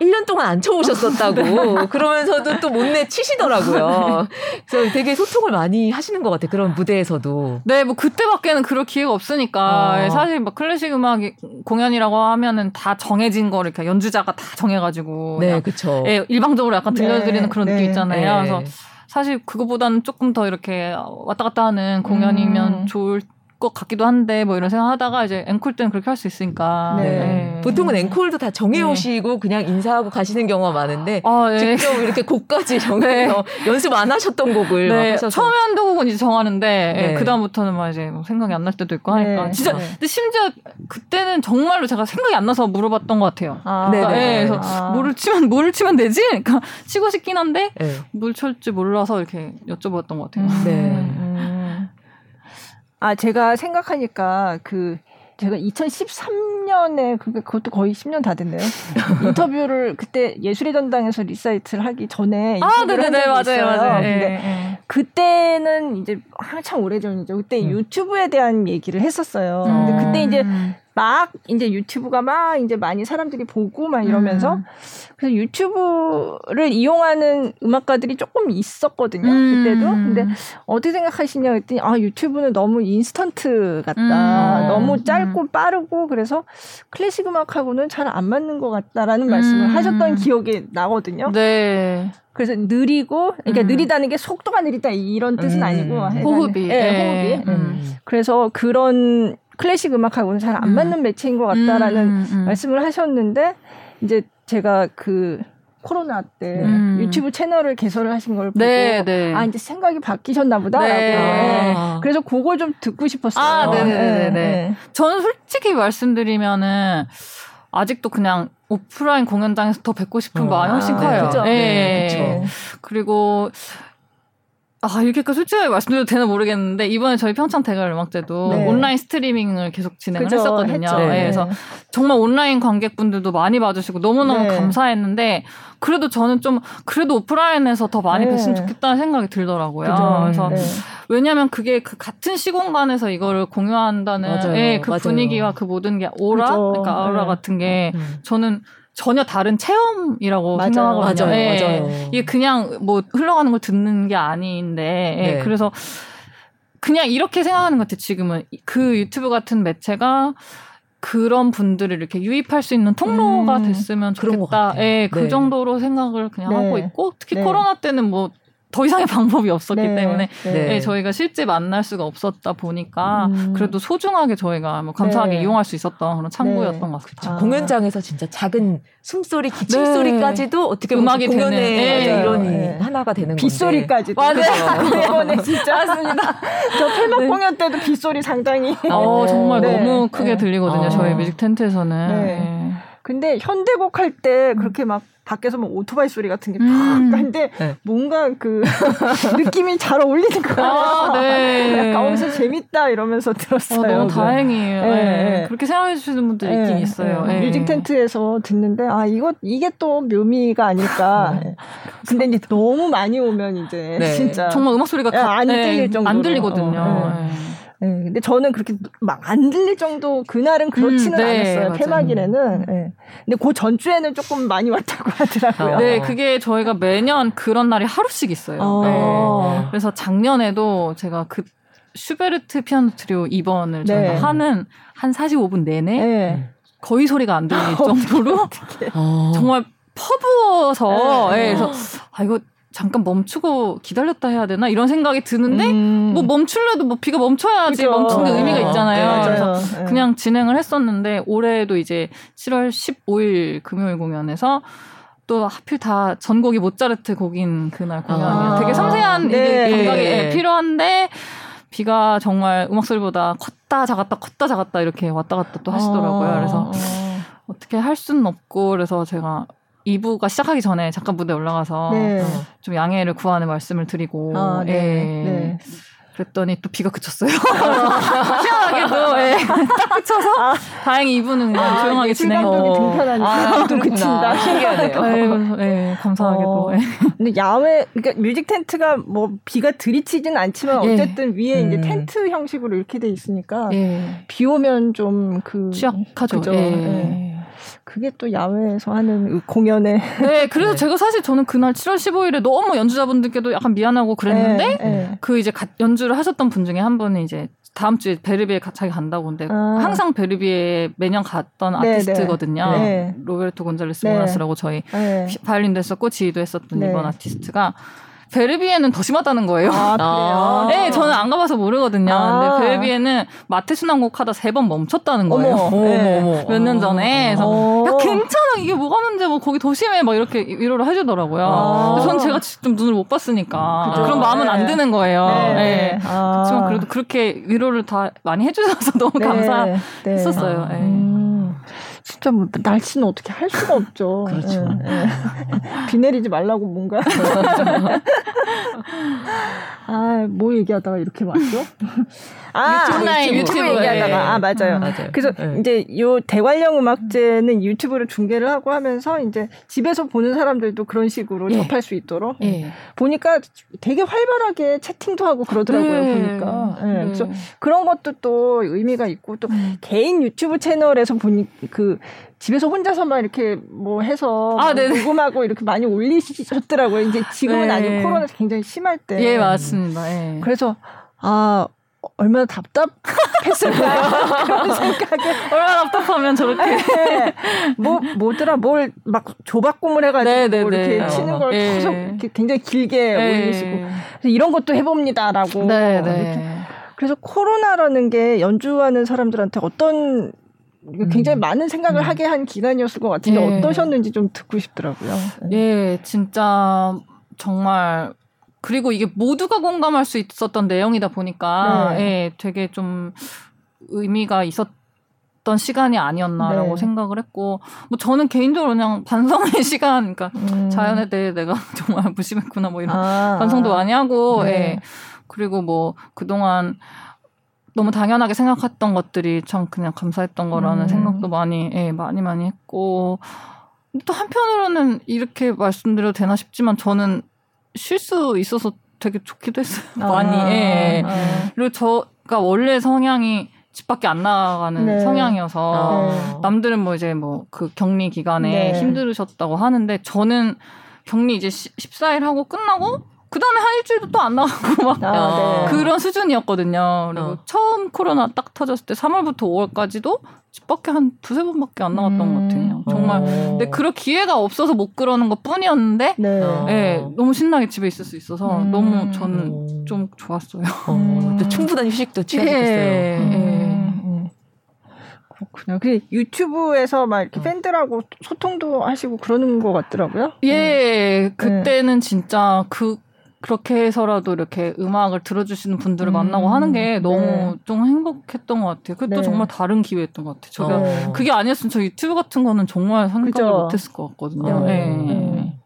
1년 동안 안 쳐오셨었다고 네. 그러면서도 또 못내 치시더라고요. 그래서 되게 소통을 많이 하시는 것 같아요. 그런 무대에서도. 네, 뭐 그때밖에는 그럴 기회가 없으니까 어. 사실 막 클래식 음악 공연이라고 하면은 다 정해진 거 이렇게 연주자가 다 정해가지고 네, 그렇죠. 예, 일방적으로 약간 들려드리는 네, 그런 네. 느낌 있잖아요. 네. 그래서 사실 그거보다는 조금 더 이렇게 왔다 갔다 하는 공연이면 음. 좋을 것 같기도 한데 뭐 이런 생각하다가 이제 앵콜 때는 그렇게 할 수 있으니까 네. 네. 보통은 앵콜도 다 정해 오시고 네. 그냥 인사하고 가시는 경우가 많은데 아, 네. 직접 이렇게 곡까지 정해서 네. 연습 안 하셨던 곡을 네. 처음에 한두 곡은 이제 정하는데 그 다음부터는 막 이제 뭐 생각이 안 날 때도 있고 하니까 진짜 근데 심지어 그때는 정말로 제가 생각이 안 나서 물어봤던 것 같아요. 아, 그러니까, 네, 그래서 아. 뭐를 치면 뭐를 치면 되지? 그러니까 치고 싶긴 한데 뭘 칠지 몰라서 이렇게 여쭤봤던 것 같아요. 네. 음. 아, 제가 생각하니까 그 제가 2013년에 그게 그것도 거의 10년 다 됐네요. 인터뷰를 그때 예술의 전당에서 리사이틀을 하기 전에 아, 네네네 맞아요, 있어요. 맞아요. 근데 네, 네. 그때는 이제 한참 오래전이죠. 그때 음. 유튜브에 대한 얘기를 했었어요. 음. 근데 그때 이제 막 이제 유튜브가 막 이제 많이 사람들이 보고 막 이러면서 음. 그래서 유튜브를 이용하는 음악가들이 조금 있었거든요. 음. 그때도. 근데 어떻게 생각하시냐 했더니 아 유튜브는 너무 인스턴트 같다. 음. 너무 짧고 음. 빠르고 그래서 클래식 음악하고는 잘 안 맞는 것 같다라는 말씀을 음. 하셨던 기억이 나거든요. 네. 그래서 느리고 그러니까 음. 느리다는 게 속도가 느리다 이런 뜻은 아니고 호흡이 네, 호흡이 그래서 그런 클래식 음악하고는 잘안 맞는 음. 매체인 것 같다라는 음, 음, 말씀을 하셨는데 이제 제가 그 코로나 때 음. 유튜브 채널을 개설을 하신 걸 보고 네, 네. 아 이제 생각이 바뀌셨나 보다라고 네. 네. 그래서 그걸 좀 듣고 싶었어요. 아, 네네네. 네, 네, 네. 저는 솔직히 말씀드리면은 아직도 그냥 오프라인 공연장에서 더 뵙고 싶은 어. 마음이 훨씬 아, 커요. 네, 네. 네. 그리고 아, 이렇게까 솔직하게 말씀드려도 되나 모르겠는데, 이번에 저희 평창 대갈 음악제도 네. 온라인 스트리밍을 계속 진행을 그죠, 했었거든요. 네. 그래서 정말 온라인 관객분들도 많이 봐주시고 너무너무 네. 감사했는데, 그래도 저는 좀, 그래도 오프라인에서 더 많이 뵀으면 네. 좋겠다는 생각이 들더라고요. 그죠, 그래서, 네. 왜냐면 그게 그 같은 시공간에서 이거를 공유한다는, 맞아요, 예, 그 맞아요. 분위기와 그 모든 게 오라? 그죠, 그러니까 아우라 네. 같은 게, 음. 저는 전혀 다른 체험이라고 맞아요. 생각하거든요. 맞아요. 네. 맞아요. 이게 그냥 뭐 흘러가는 걸 듣는 게 아닌데 네. 그래서 그냥 이렇게 생각하는 것 같아요. 지금은 그 유튜브 같은 매체가 그런 분들을 이렇게 유입할 수 있는 통로가 음, 됐으면 좋겠다. 예, 네, 그 정도로 생각을 그냥 네. 하고 있고 특히 네. 코로나 때는 뭐 더 이상의 방법이 없었기 네. 때문에 네. 네. 저희가 실제 만날 수가 없었다 보니까 음. 그래도 소중하게 저희가 뭐 감사하게 네. 이용할 수 있었던 그런 창구였던 네. 것 같아요. 아. 공연장에서 진짜 작은 숨소리, 기침 소리까지도 어떻게 음악이 공연의 이론이 하나가 되는 빗소리까지도 맞아요. 네, 진짜 맞습니다. 저 팬업 공연 때도 빗소리 상당히 어, 정말 너무 크게 들리거든요. 아. 저희 뮤직 텐트에서는. 근데 현대곡 할 때 그렇게 막 밖에서 뭐 오토바이 소리 같은 게팍 음. 나는데 네. 뭔가 그 느낌이 잘 어울리는 거예요. 아, 네. 약간 어디서 재밌다 이러면서 들었어요. 어, 너무 다행이에요. 네. 네. 그렇게 생각해 주시는 분들 네. 있긴 있어요. 네. 뮤직 텐트에서 듣는데 아 이거 이게 또 묘미가 아닐까. 근데 이제 너무 많이 오면 이제 진짜 정말 음악 소리가 안 들릴 정도로 안 들리거든요. 어, 네, 근데 저는 그렇게 막 안 들릴 정도 그날은 그렇지는 음, 네, 않았어요. 폐막일에는. 네. 근데 그 전주에는 조금 많이 왔다고 하더라고요. 네, 그게 저희가 매년 그런 날이 하루씩 있어요. 어. 네. 그래서 작년에도 제가 그 슈베르트 피아노 트리오 2번을 저희가 네. 하는 한 45분 내내 네. 거의 소리가 안 들릴 정도로 정말 퍼부어서 네. 그래서 아 이거 잠깐 멈추고 기다렸다 해야 되나 이런 생각이 드는데 음. 뭐 멈출래도 뭐 비가 멈춰야지. 멈추는 게 의미가 있잖아요. 네, 그래서 네. 그냥 진행을 했었는데 올해도 이제 7월 15일 금요일 공연에서 또 하필 다 전곡이 모차르트 곡인 그날 공연이에요. 아. 되게 섬세한 네. 감각이 네. 필요한데 비가 정말 음악 소리보다 컸다 작았다 컸다 작았다 이렇게 왔다 갔다 또 하시더라고요. 아. 그래서 어떻게 할 수는 없고 그래서 제가 2부가 시작하기 전에 잠깐 무대 올라가서 네. 좀 양해를 구하는 말씀을 드리고 아, 네. 예. 네. 그랬더니 또 비가 그쳤어요. 희한하게도 예. 딱 그쳐서 아, 다행히 이분은 그냥 아, 조용하게 진행하고 등편하니까 아, 또 그친다. 신기하네요. 네, 네, 감사하게도. 어, 예. 근데 야외 그러니까 뮤직 텐트가 뭐 비가 들이치진 않지만 예. 어쨌든 예. 위에 음. 이제 텐트 형식으로 이렇게 돼 있으니까 예. 비 오면 좀 그 취약하죠. 그죠? 예. 그게 또 야외에서 하는 공연에. 네, 그래서 네. 제가 사실 저는 그날 7월 15일에 너무 연주자분들께도 약간 미안하고 그랬는데 네, 네. 그 이제 연주를 하셨던 분 중에 한 분이 이제 다음 주에 베르비에 자기 간다고 근데 아. 항상 베르비에 매년 갔던 네, 네. 아티스트거든요. 네. 로베르토 곤잘레스 몬하스라고 저희 바이올린도 했었고 지휘도 했었던 이번 아티스트가 베르비에는 더 심하다는 거예요. 아, 그래요? 네, 저는 안 가봐서 모르거든요. 아. 근데 베르비에는 마태 수난곡 하다 세 번 멈췄다는 거예요. 네. 몇년 전에. 그래서 야, 괜찮아. 이게 뭐가 문제 뭐 거기 더 심해. 막 이렇게 위로를 해주더라고요. 아. 저는 제가 직접 눈을 못 봤으니까. 그죠. 그런 마음은 네. 안 드는 거예요. 네. 네. 아. 그렇지만 그래도 그렇게 위로를 다 많이 해주셔서 너무 네. 감사했었어요. 네. 음. 진짜 뭐 날씨는 어떻게 할 수가 없죠. 그렇죠. 예, 예. 비 내리지 말라고 뭔가. 아, 뭐 얘기하다가 이렇게 왔죠? 아, 유튜브, 유튜브, 유튜브 얘기하다가. 아, 맞아요. 음, 맞아요. 그래서 네. 이제 요 대관령 음악제는 유튜브를 중계를 하고 하면서 이제 집에서 보는 사람들도 그런 식으로 예. 접할 수 있도록 예. 보니까 되게 활발하게 채팅도 하고 그러더라고요. 네. 보니까. 예. 네. 그래서 그런 것도 또 의미가 있고 또 음. 개인 유튜브 채널에서 보니 그 집에서 혼자서만 이렇게 뭐 해서 아, 뭐 녹음하고 이렇게 많이 올리셨더라고요. 이제 지금은 네. 아니고 코로나 굉장히 심할 때. 예, 맞습니다. 예. 그래서 아 얼마나 답답했을까 그런 생각에 얼마나 답답하면 저렇게 네. 뭐 뭐더라 뭘 막 조박꿈을 해가지고 네, 네, 이렇게 네. 치는 걸 네. 계속 이렇게 굉장히 길게 네. 올리시고 이런 것도 해봅니다라고 네, 네. 그래서 코로나라는 게 연주하는 사람들한테 어떤 굉장히 음. 많은 생각을 음. 하게 한 기간이었을 것 같은데 예. 어떠셨는지 좀 듣고 싶더라고요. 예, 진짜 정말 그리고 이게 모두가 공감할 수 있었던 내용이다 보니까 네. 예, 되게 좀 의미가 있었 던 시간이 아니었나라고 네. 생각을 했고 뭐 저는 개인적으로 그냥 반성의 시간 그러니까 음. 자연에 대해 내가 정말 무심했구나 뭐 이런 아. 반성도 많이 하고 네. 예. 그리고 뭐 그동안 너무 당연하게 생각했던 것들이 참 그냥 감사했던 거라는 음. 생각도 많이 예, 많이 많이 했고 또 한편으로는 이렇게 말씀드려도 되나 싶지만 저는 쉴 수 있어서 되게 좋기도 했어요. 아, 많이. 예. 아. 그리고 저가 원래 성향이 집 밖에 안 나가는 네. 성향이어서 아. 남들은 뭐 이제 뭐 그 격리 기간에 네. 힘들으셨다고 하는데 저는 격리 이제 14일 하고 끝나고 그 다음에 한 일주일도 또 안 나가고 막 아, 네. 그런 수준이었거든요. 그리고 어. 처음 코로나 딱 터졌을 때 3월부터 5월까지도 집 밖에 한 두세 번밖에 안 나갔던 음. 것 같아요. 정말. 어. 근데 그럴 기회가 없어서 못 그러는 것 뿐이었는데, 네. 네. 너무 신나게 집에 있을 수 있어서 음. 너무 저는 좀 좋았어요. 어. 충분한 휴식도 취하셨겠어요. 예. 음. 예. 그렇군요. 그 유튜브에서 막 이렇게 어. 팬들하고 소통도 하시고 그러는 것 같더라고요. 예, 그때는 진짜 그 그렇게 해서라도 이렇게 음악을 들어주시는 분들을 음. 만나고 하는 게 너무 네. 좀 행복했던 것 같아요. 그것도 네. 정말 다른 기회였던 것 같아요. 제가 어. 그게 아니었으면 저 유튜브 같은 거는 정말 그죠? 못했을 것 같거든요. 어. 네. 네.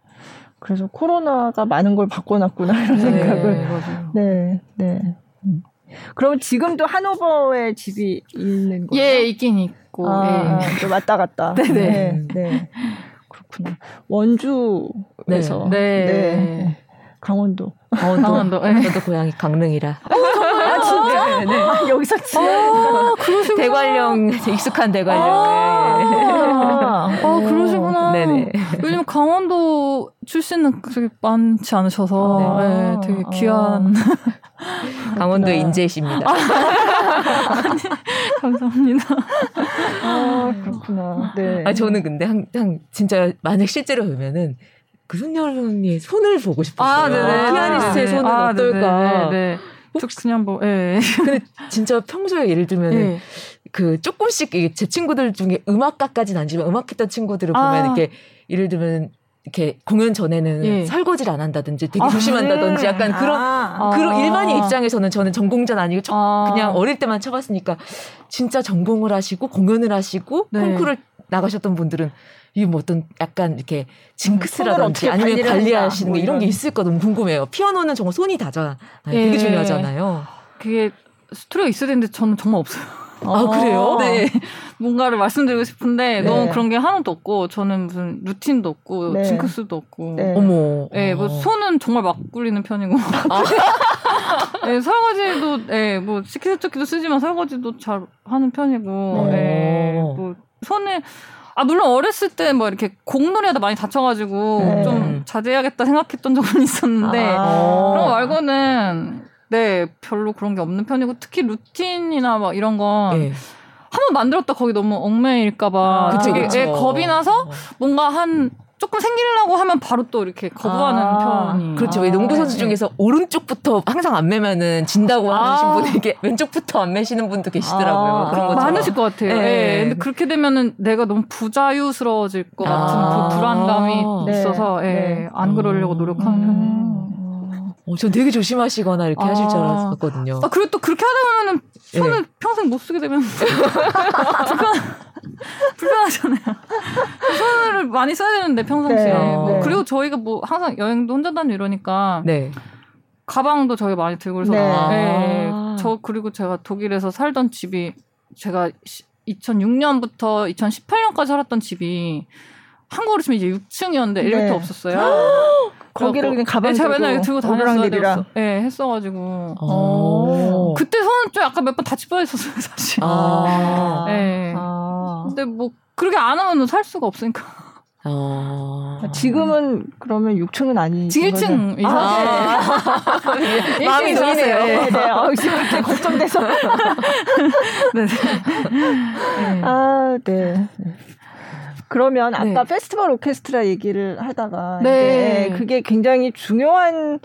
그래서 코로나가 많은 걸 바꿔놨구나 이런 네, 생각을. 네, 네. 음. 그러면 지금도 하노버에 집이 있는 거예요? 예, 있긴 있고. 아, 예. 왔다 갔다. 네네. 네, 네. 그렇구나. 원주에서. 네. 네. 강원도. 강원도. 강원도. 네. 저도 고향이 강릉이라. 어, 아, 진짜? 네, 네. 아, 여기서. 아, 대관령, 익숙한 대관령. 아, 네. 아 그러시구나. 네네. 왜냐면 강원도 출신은 그렇게 많지 않으셔서, 네. 네, 되게 귀한. 강원도 인재이십니다. 아, 감사합니다. 아, 그렇구나. 네. 아, 저는 근데 항상 진짜 만약 실제로 보면은 그순열 언니의 손을 보고 싶었어요. 아, 네네. 피아니스트의 아, 손은 아, 어떨까. 네네. 혹시 그냥 뭐, 예. 근데 진짜 평소에 예를 들면 예. 그 조금씩 제 친구들 중에 음악가까지는 아니지만 음악했던 친구들을 보면 아. 이렇게 예를 들면 이렇게 공연 전에는 예. 설거지를 안 한다든지 되게 아, 조심한다든지 약간 그런 아, 그런 아. 일반인 입장에서는 저는 전공자는 아니고 저, 아. 그냥 어릴 때만 쳐봤으니까 진짜 전공을 하시고 공연을 하시고 네. 콩쿠르를 나가셨던 분들은 이게 뭐 어떤 약간 이렇게 징크스라든지 아니면 관리하시는 뭐 이런 게 있을까 너무 궁금해요. 피아노는 정말 손이 다잖아요. 네. 되게 중요하잖아요. 그게 스토리가 있어야 되는데 저는 정말 없어요. 아, 그래요? 네. 뭔가를 말씀드리고 싶은데 네. 너무 그런 게 하나도 없고 저는 무슨 루틴도 없고 네. 징크스도 없고. 네. 어머. 네, 뭐 어. 손은 정말 막 굴리는 편이고. 아. 네, 설거지도 네, 뭐 식기세척기도 쓰지만 설거지도 잘 하는 편이고. 네. 네뭐 손에 아 물론 어렸을 때 뭐 이렇게 공놀이하다 많이 다쳐가지고 네. 좀 자제해야겠다 생각했던 적은 있었는데 아~ 그런 거 말고는 네 별로 그런 게 없는 편이고 특히 루틴이나 막 이런 건 네. 한번 만들었다 거기 너무 얽매일까봐 아, 되게 네, 겁이 나서 어. 뭔가 한 조금 생기려고 하면 바로 또 이렇게 거부하는 아, 편이. 그렇죠. 왜 농구 선수 네. 중에서 오른쪽부터 항상 안 매면은 진다고 아. 하시는 분에게 왼쪽부터 안 매시는 분도 계시더라고요. 아. 그런 거 많으실 것 같아요. 네. 네. 근데 그렇게 되면은 내가 너무 부자유스러워질 것 같은 아. 그 불안감이 네. 있어서 예, 네. 안 그러려고 노력하는 음. 편이에요. 어, 전 되게 조심하시거나 이렇게 하실 줄 아. 알았거든요. 아, 그리고 또 그렇게 하다 보면은 손을 평생 못 쓰게 되면 불편. 불편하잖아요. 손을 많이 써야 되는데 평상시에. 네, 뭐 네. 그리고 저희가 뭐 항상 여행도 혼자 다니고 이러니까 네. 가방도 저희 많이 들고 그래서 네. 네. 저 그리고 제가 독일에서 살던 집이 제가 2006년부터 2018년까지 살았던 집이 한국으로 치면 이제 6층이었는데 엘리베이터 없었어요. 거기를 그냥 가방 네, 제가 맨날 들고 다녔어야 됐어. 네, 했어가지고. 어. 그때 손은 좀 약간 몇 번 다칠 뻔했었어요, 사실. 아. 네. 아. 근데 뭐 그렇게 안 하면 살 수가 없으니까. 어... 지금은 그러면 6층은 아니 지금 1층 이상. 아, 네. 마음이 좋으네요. 네, 네. 어, 지금 걱정돼서. 네. 네. 아, 네. 그러면 네. 아까 페스티벌 오케스트라 얘기를 하다가 네. 그게 굉장히 중요한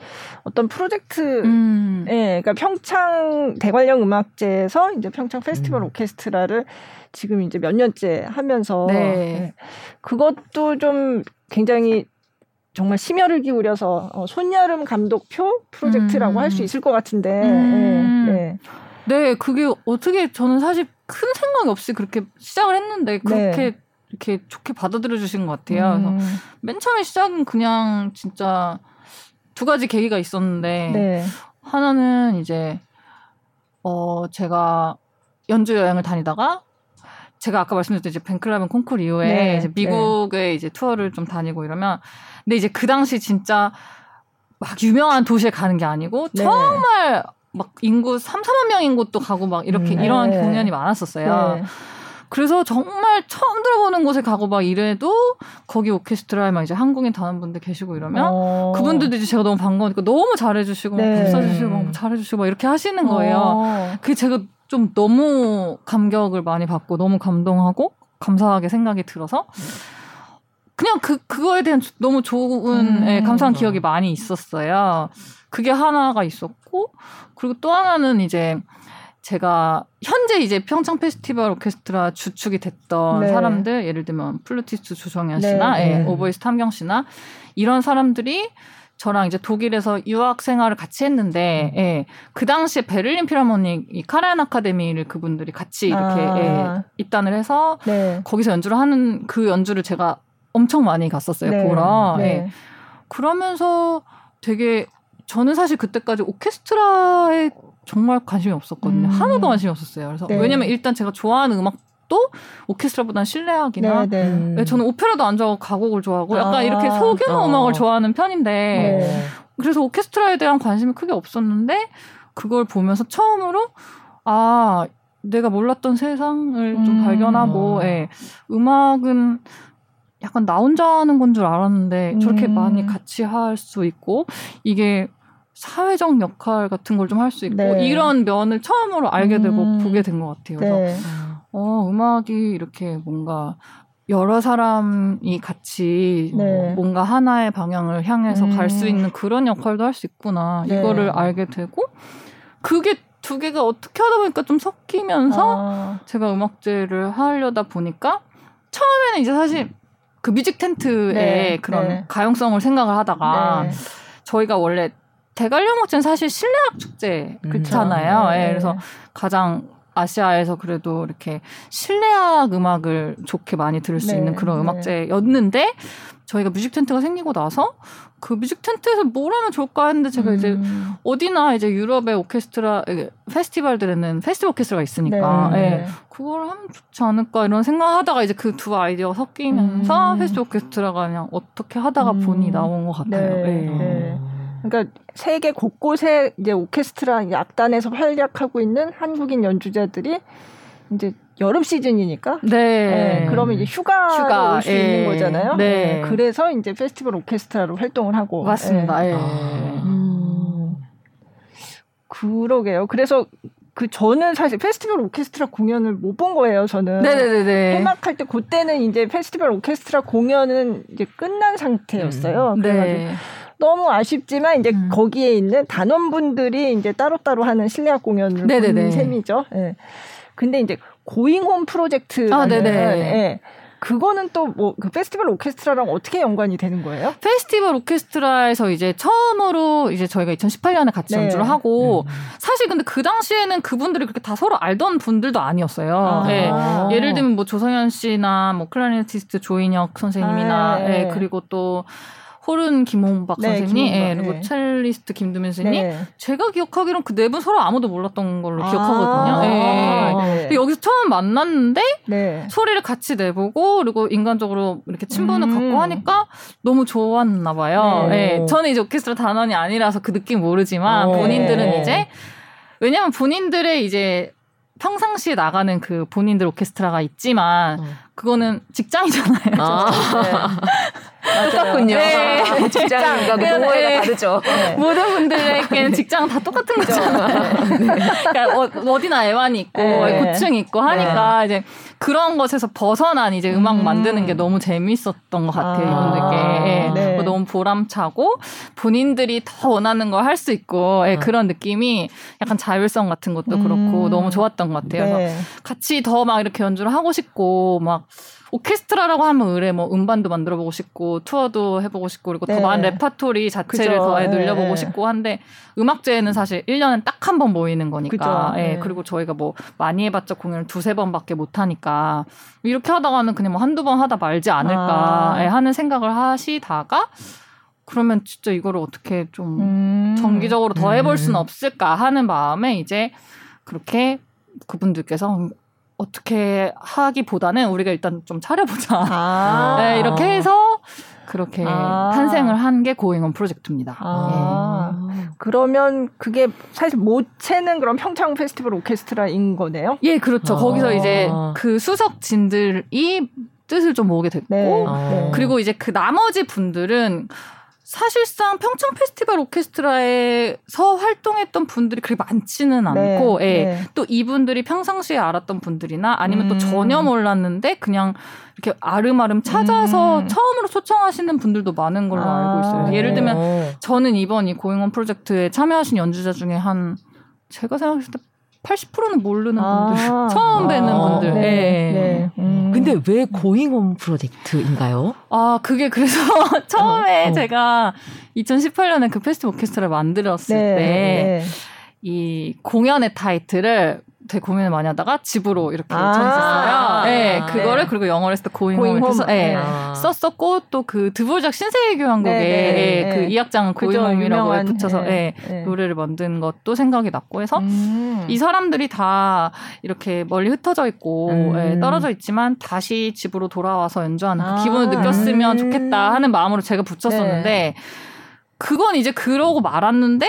어떤 프로젝트, 음. 예, 그러니까 평창 대관령 음악제에서 이제 평창 페스티벌 음. 오케스트라를 지금 이제 몇 년째 하면서 네. 예, 그것도 좀 굉장히 정말 심혈을 기울여서 어, 손여름 감독표 프로젝트라고 음. 할수 있을 것 같은데. 음. 예, 네. 네, 그게 어떻게 저는 사실 큰 생각이 없이 그렇게 시작을 했는데 그렇게 네. 이렇게 좋게 받아들여 주신 것 같아요. 음. 그래서 맨 처음에 시작은 그냥 진짜 두 가지 계기가 있었는데 네. 하나는 이제 어 제가 연주 여행을 다니다가 제가 아까 말씀드렸듯이 이제 팬클럽은 콩쿨 이후에 네. 이제 미국에 네. 이제 투어를 좀 다니고 이러면 근데 이제 그 당시 진짜 막 유명한 도시에 가는 게 아니고 네. 정말 막 인구 3, 4만 명인 곳도 가고 막 이렇게 음, 이런 네. 공연이 많았었어요. 네. 그래서 정말 처음 들어보는 곳에 가고 막 이래도 거기 오케스트라에 막 이제 한국인 단원분들 계시고 이러면 어. 그분들도 이제 제가 너무 반가우니까 너무 잘해주시고 네. 막 써주시고 막 잘해주시고 막 이렇게 하시는 거예요. 어. 그게 제가 좀 너무 감격을 많이 받고 너무 감동하고 감사하게 생각이 들어서 그냥 그 그거에 대한 너무 좋은 음. 예, 감사한 기억이 많이 있었어요. 그게 하나가 있었고 그리고 또 하나는 이제 제가 현재 이제 평창 페스티벌 오케스트라 주축이 됐던 네. 사람들 예를 들면 플루티스트 조성현 씨나 네, 예, 네. 오보이스트 함경 씨나 이런 사람들이 저랑 이제 독일에서 유학 생활을 같이 했는데 음. 예, 그 당시에 베를린 필하모닉 이 카라얀 아카데미를 그분들이 같이 이렇게 아. 예, 입단을 해서 네. 거기서 연주를 하는 그 연주를 제가 엄청 많이 갔었어요 네. 보러 네. 예. 그러면서 되게 저는 사실 그때까지 오케스트라에 정말 관심이 없었거든요. 음. 하나도 관심이 없었어요. 그래서 네. 왜냐면 일단 제가 좋아하는 음악도 오케스트라보다는 실내악이나 네, 네. 네, 저는 오페라도 안 좋아하고 가곡을 좋아하고 약간 아. 이렇게 소규모 어. 음악을 좋아하는 편인데 네. 그래서 오케스트라에 대한 관심이 크게 없었는데 그걸 보면서 처음으로 아 내가 몰랐던 세상을 좀 음. 발견하고 예. 음악은 약간 나 혼자 하는 건 줄 알았는데 저렇게 음. 많이 같이 할 수 있고 이게 사회적 역할 같은 걸 좀 할 수 있고 네. 이런 면을 처음으로 알게 되고 음. 보게 된 것 같아요. 그래서 네. 어, 음악이 이렇게 뭔가 여러 사람이 같이 네. 뭔가 하나의 방향을 향해서 음. 갈수 있는 그런 역할도 할 수 있구나 네. 이거를 알게 되고 그게 두 개가 어떻게 하다 보니까 좀 섞이면서 아. 제가 음악제를 하려다 보니까 처음에는 이제 사실 그 뮤직 텐트의 네. 그런 네. 가용성을 생각을 하다가 저희가 원래 대관령 목제는 사실 실내악 축제잖아요. 예, 네. 네. 그래서 가장 아시아에서 그래도 이렇게 실내악 음악을 좋게 많이 들을 수 네, 있는 그런 네. 음악제였는데 저희가 뮤직 텐트가 생기고 나서 그 뮤직 텐트에서 뭘 하면 좋을까 했는데 제가 음. 이제 어디나 이제 유럽의 오케스트라 페스티벌들에는 페스티벌 오케스트라가 있으니까 네. 네. 그걸 하면 좋지 않을까 이런 생각하다가 이제 그 두 아이디어가 섞이면서 음. 페스티벌 오케스트라가 그냥 어떻게 하다가 음. 본이 나온 것 같아요. 네. 네. 그러니까 세계 곳곳에 이제 오케스트라 악단에서 활약하고 있는 한국인 연주자들이 이제 여름 시즌이니까. 네. 네 그러면 이제 휴가로 휴가, 올수 예. 있는 거잖아요. 네. 네. 그래서 이제 페스티벌 오케스트라로 활동을 하고. 맞습니다. 예. 예. 음. 그러게요. 그래서 그 저는 사실 페스티벌 오케스트라 공연을 못 본 거예요. 저는 네네네. 개막할 때 그때는 이제 페스티벌 오케스트라 공연은 이제 끝난 상태였어요. 음. 네. 너무 아쉽지만 이제 음. 거기에 있는 단원분들이 이제 따로따로 하는 실내악 공연을 본 셈이죠. 예. 네. 근데 이제 고잉홈 프로젝트라는 아, 예. 그거는 또 뭐 그 페스티벌 오케스트라랑 어떻게 연관이 되는 거예요? 페스티벌 오케스트라에서 이제 처음으로 이제 저희가 2018년에 같이 네. 연주를 하고 네. 사실 근데 그 당시에는 그분들이 그렇게 다 서로 알던 분들도 아니었어요. 아. 네. 예를 들면 뭐 조성현 씨나 뭐 클라리네티스트 조인혁 선생님이나 아, 네. 네. 그리고 또 호른 김홍박 네, 선생님, 김홍박, 예, 그리고 네. 첼리스트 김두민 선생님. 네. 제가 기억하기론 그 네 분 서로 아무도 몰랐던 걸로 아~ 기억하거든요. 예. 네. 여기서 처음 만났는데 네. 소리를 같이 내보고 그리고 인간적으로 이렇게 친분을 음~ 갖고 하니까 너무 좋았나 봐요. 네. 예. 저는 이제 오케스트라 단원이 아니라서 그 느낌 모르지만 어. 본인들은 이제 왜냐면 본인들의 이제 평상시에 나가는 그 본인들 오케스트라가 있지만 어. 그거는 직장이잖아요. 아. 똑같군요. 네. 직장과 그 동호회가 네. 다르죠. 네. 모든 분들에게는 직장은 다 똑같은 거잖아요. 네. 그러니까 어, 디나 애완이 있고 네. 고충이 있고 하니까 네. 이제 그런 것에서 벗어난 이제 음악 음. 만드는 게 너무 재밌었던 것 같아요. 아. 이분들께 예. 뭐 너무 보람차고 본인들이 더 원하는 걸 할 수 있고 예, 아. 그런 느낌이 약간 자율성 같은 것도 그렇고 음. 너무 좋았던 것 같아요. 그래서 같이 더 막 이렇게 연주를 하고 싶고 막 오케스트라라고 하면 으레 뭐 음반도 만들어 보고 싶고 투어도 해보고 싶고 그리고 네. 더 많은 레파토리 자체를 더 네. 늘려보고 네. 싶고 한데 음악제는 사실 1년에 딱 한 번 모이는 거니까 예, 네. 그리고 저희가 뭐 많이 해봤자 공연을 두세 번밖에 못 하니까 이렇게 하다가는 그냥 뭐 한두 번 하다 말지 않을까 아. 예, 하는 생각을 하시다가 그러면 진짜 이거를 어떻게 좀 음. 정기적으로 더 해볼 수는 음. 없을까 하는 마음에 이제 그렇게 그분들께서 어떻게 하기보다는 우리가 일단 좀 차려보자. 아. 네, 이렇게 해서 그렇게 아. 탄생을 한 게 고잉원 프로젝트입니다. 아. 네. 그러면 그게 사실 모체는 그럼 평창 페스티벌 오케스트라인 거네요? 예, 그렇죠. 아. 거기서 이제 그 수석진들이 뜻을 좀 모으게 됐고, 네. 네. 그리고 이제 그 나머지 분들은 사실상 평창 페스티벌 오케스트라에서 활동했던 분들이 그렇게 많지는 않고, 네, 예. 네. 또 이분들이 평상시에 알았던 분들이나 아니면 음. 또 전혀 몰랐는데 그냥 이렇게 아름아름 찾아서 음. 처음으로 초청하시는 분들도 많은 걸로 아, 알고 있어요. 예를 들면 네. 저는 이번 이 고잉원 프로젝트에 참여하신 연주자 중에 한 제가 생각했을 때 80%는 모르는 아~ 분들, 처음 뵈는 아~ 분들. 네. 네. 네. 음. 근데 왜 고잉홈 프로젝트인가요? 아, 그게 그래서 처음에 어, 어. 제가 2018년에 그 페스티벌 오케스트라를 만들었을 네. 때, 네. 이 공연의 타이틀을 되게 고민을 많이 하다가 집으로 이렇게 아~ 정했었어요. 네, 그거를 네. 그리고 영어로 했을 때 고잉홈을 해서 네, 아~ 썼었고 또 그 드보르작 신세계 교향곡에 네, 네, 네, 그이 악장은 고잉홈이라고 붙여서 네, 노래를 만든 것도 생각이 났고 해서 음~ 이 사람들이 다 이렇게 멀리 흩어져 있고 음~ 떨어져 있지만 다시 집으로 돌아와서 연주하는 그 아~ 기분을 느꼈으면 음~ 좋겠다 하는 마음으로 제가 붙였었는데 그건 이제 그러고 말았는데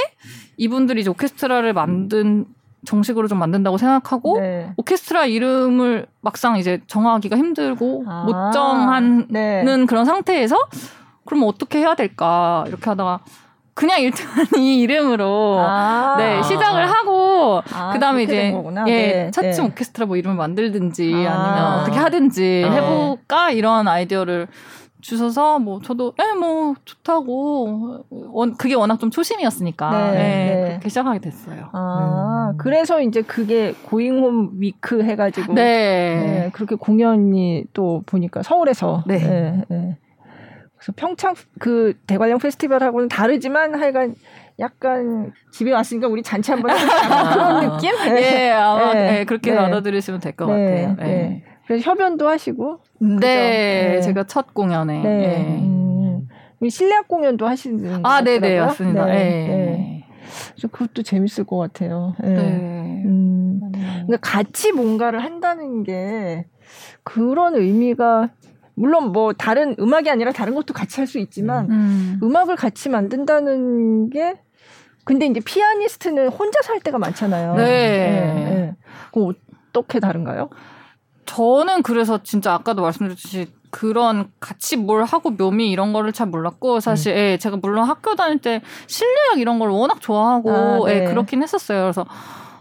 이분들이 이제 오케스트라를 만든 정식으로 좀 만든다고 생각하고 네. 오케스트라 이름을 막상 이제 정하기가 힘들고 아, 못 정하는 네. 그런 상태에서 그럼 어떻게 해야 될까 이렇게 하다가 그냥 일단 이 이름으로 아~ 네 시작을 하고 아, 그다음에 이제 예 네, 차츰 네. 오케스트라 뭐 이름을 만들든지 아~ 니면 어떻게 하든지 아. 해볼까 이런 아이디어를 주셔서 뭐 저도 에뭐 예, 좋다고 원 그게 워낙 좀 초심이었으니까 네, 네, 네. 그렇게 시작하게 됐어요. 아 음. 그래서 이제 그게 고잉홈 위크 해가지고 네. 네. 그렇게 공연이 또 보니까 서울에서 네. 네, 네. 그래서 평창 그 대관령 페스티벌하고는 다르지만 하여간 약간 집에 왔으니까 우리 잔치 한번 해보자 그런 느낌? 예, 아마 네. 네, 그렇게 네. 받아들이시면 될것 네. 같아요. 네. 그래서 협연도 하시고. 네, 네. 제가 첫 공연에. 네. 네. 음, 실내악 공연도 하시는 아, 네, 네, 맞습니다. 네. 네. 그래서 그것도 재밌을 것 같아요. 네. 음, 그러니까 같이 뭔가를 한다는 게 그런 의미가 물론 뭐 다른 음악이 아니라 다른 것도 같이 할 수 있지만 음. 음악을 같이 만든다는 게 근데 이제 피아니스트는 혼자 살 때가 많잖아요. 네. 네. 네. 그 어떻게 다른가요? 저는 그래서 진짜 아까도 말씀드렸듯이 그런 같이 뭘 하고 묘미 이런 거를 잘 몰랐고 사실 음. 예, 제가 물론 학교 다닐 때 실내악 이런 걸 워낙 좋아하고 아, 네. 예, 그렇긴 했었어요. 그래서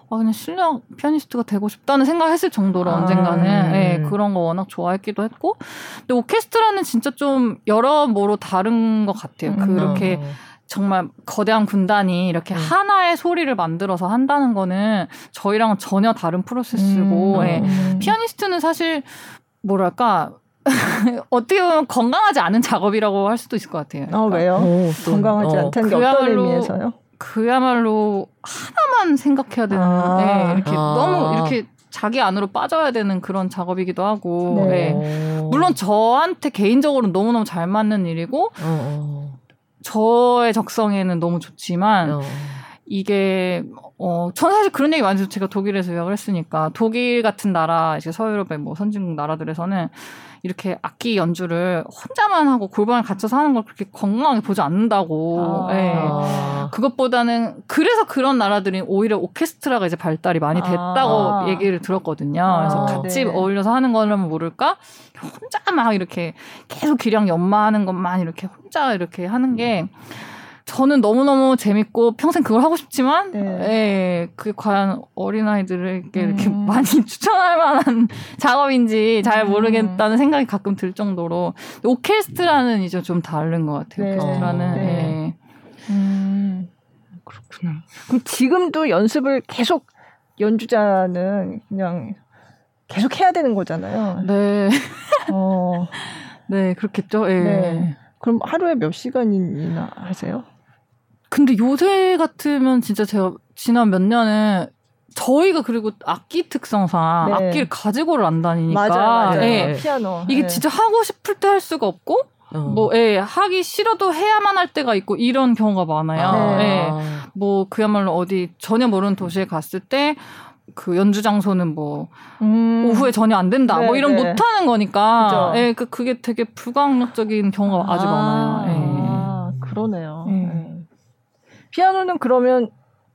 아 그냥 실내악 피아니스트가 되고 싶다는 생각했을 정도로 아, 언젠가는 예, 그런 거 워낙 좋아했기도 했고 근데 오케스트라는 진짜 좀 여러모로 다른 것 같아요. 음. 그렇게 음. 정말 거대한 군단이 이렇게 음. 하나의 소리를 만들어서 한다는 거는 저희랑은 전혀 다른 프로세스고 음. 예. 음. 피아니스트는 사실 뭐랄까 어떻게 보면 건강하지 않은 작업이라고 할 수도 있을 것 같아요. 어, 그러니까. 왜요? 오, 건강하지 어, 않다는 게 어떤 의미에서요? 그야말로 하나만 생각해야 되는 아, 네, 이렇게 아. 너무 이렇게 자기 안으로 빠져야 되는 그런 작업이기도 하고 네. 네. 물론 저한테 개인적으로는 너무너무 잘 맞는 일이고 어, 어. 저의 적성에는 너무 좋지만 어. 이게 어, 전 사실 그런 얘기 많이 해서 제가 독일에서 유학을 했으니까 독일 같은 나라 이제 서유럽의 뭐 선진국 나라들에서는 이렇게 악기 연주를 혼자만 하고 골반을 갖춰서 하는 걸 그렇게 건강하게 보지 않는다고. 아. 네. 그것보다는 그래서 그런 나라들이 오히려 오케스트라가 이제 발달이 많이 됐다고 아. 얘기를 들었거든요. 그래서 아, 같이 네. 어울려서 하는 거라면 모를까 혼자 막 이렇게 계속 기량 연마하는 것만 이렇게 혼자 이렇게 하는 게 저는 너무너무 재밌고 평생 그걸 하고 싶지만 네. 예, 그게 과연 어린아이들에게 음. 이렇게 많이 추천할 만한 작업인지 잘 음. 모르겠다는 생각이 가끔 들 정도로 오케스트라는 이제 좀 다른 것 같아요. 네. 오케스트라는 네. 예. 음. 그렇구나. 그럼 지금도 연습을 계속 연주자는 그냥 계속 해야 되는 거잖아요. 네. 어. 네, 그렇겠죠. 예. 네. 그럼 하루에 몇 시간이나 하세요? 근데 요새 같으면 진짜 제가 지난 몇 년은 저희가 그리고 악기 특성상 네. 악기를 가지고를 안 다니니까 맞아요, 맞아요. 네. 피아노 이게 네. 진짜 하고 싶을 때 할 수가 없고 어. 뭐, 예, 하기 싫어도 해야만 할 때가 있고 이런 경우가 많아요. 아. 예, 뭐 그야말로 어디 전혀 모르는 도시에 갔을 때 그 연주 장소는 뭐 음. 오후에 전혀 안 된다. 네, 뭐 이런 네. 못 하는 거니까. 그죠. 예, 그 그게 되게 불가항력적인 경우가 아. 아주 많아요. 예. 아, 그러네요. 예. 피아노는 그러면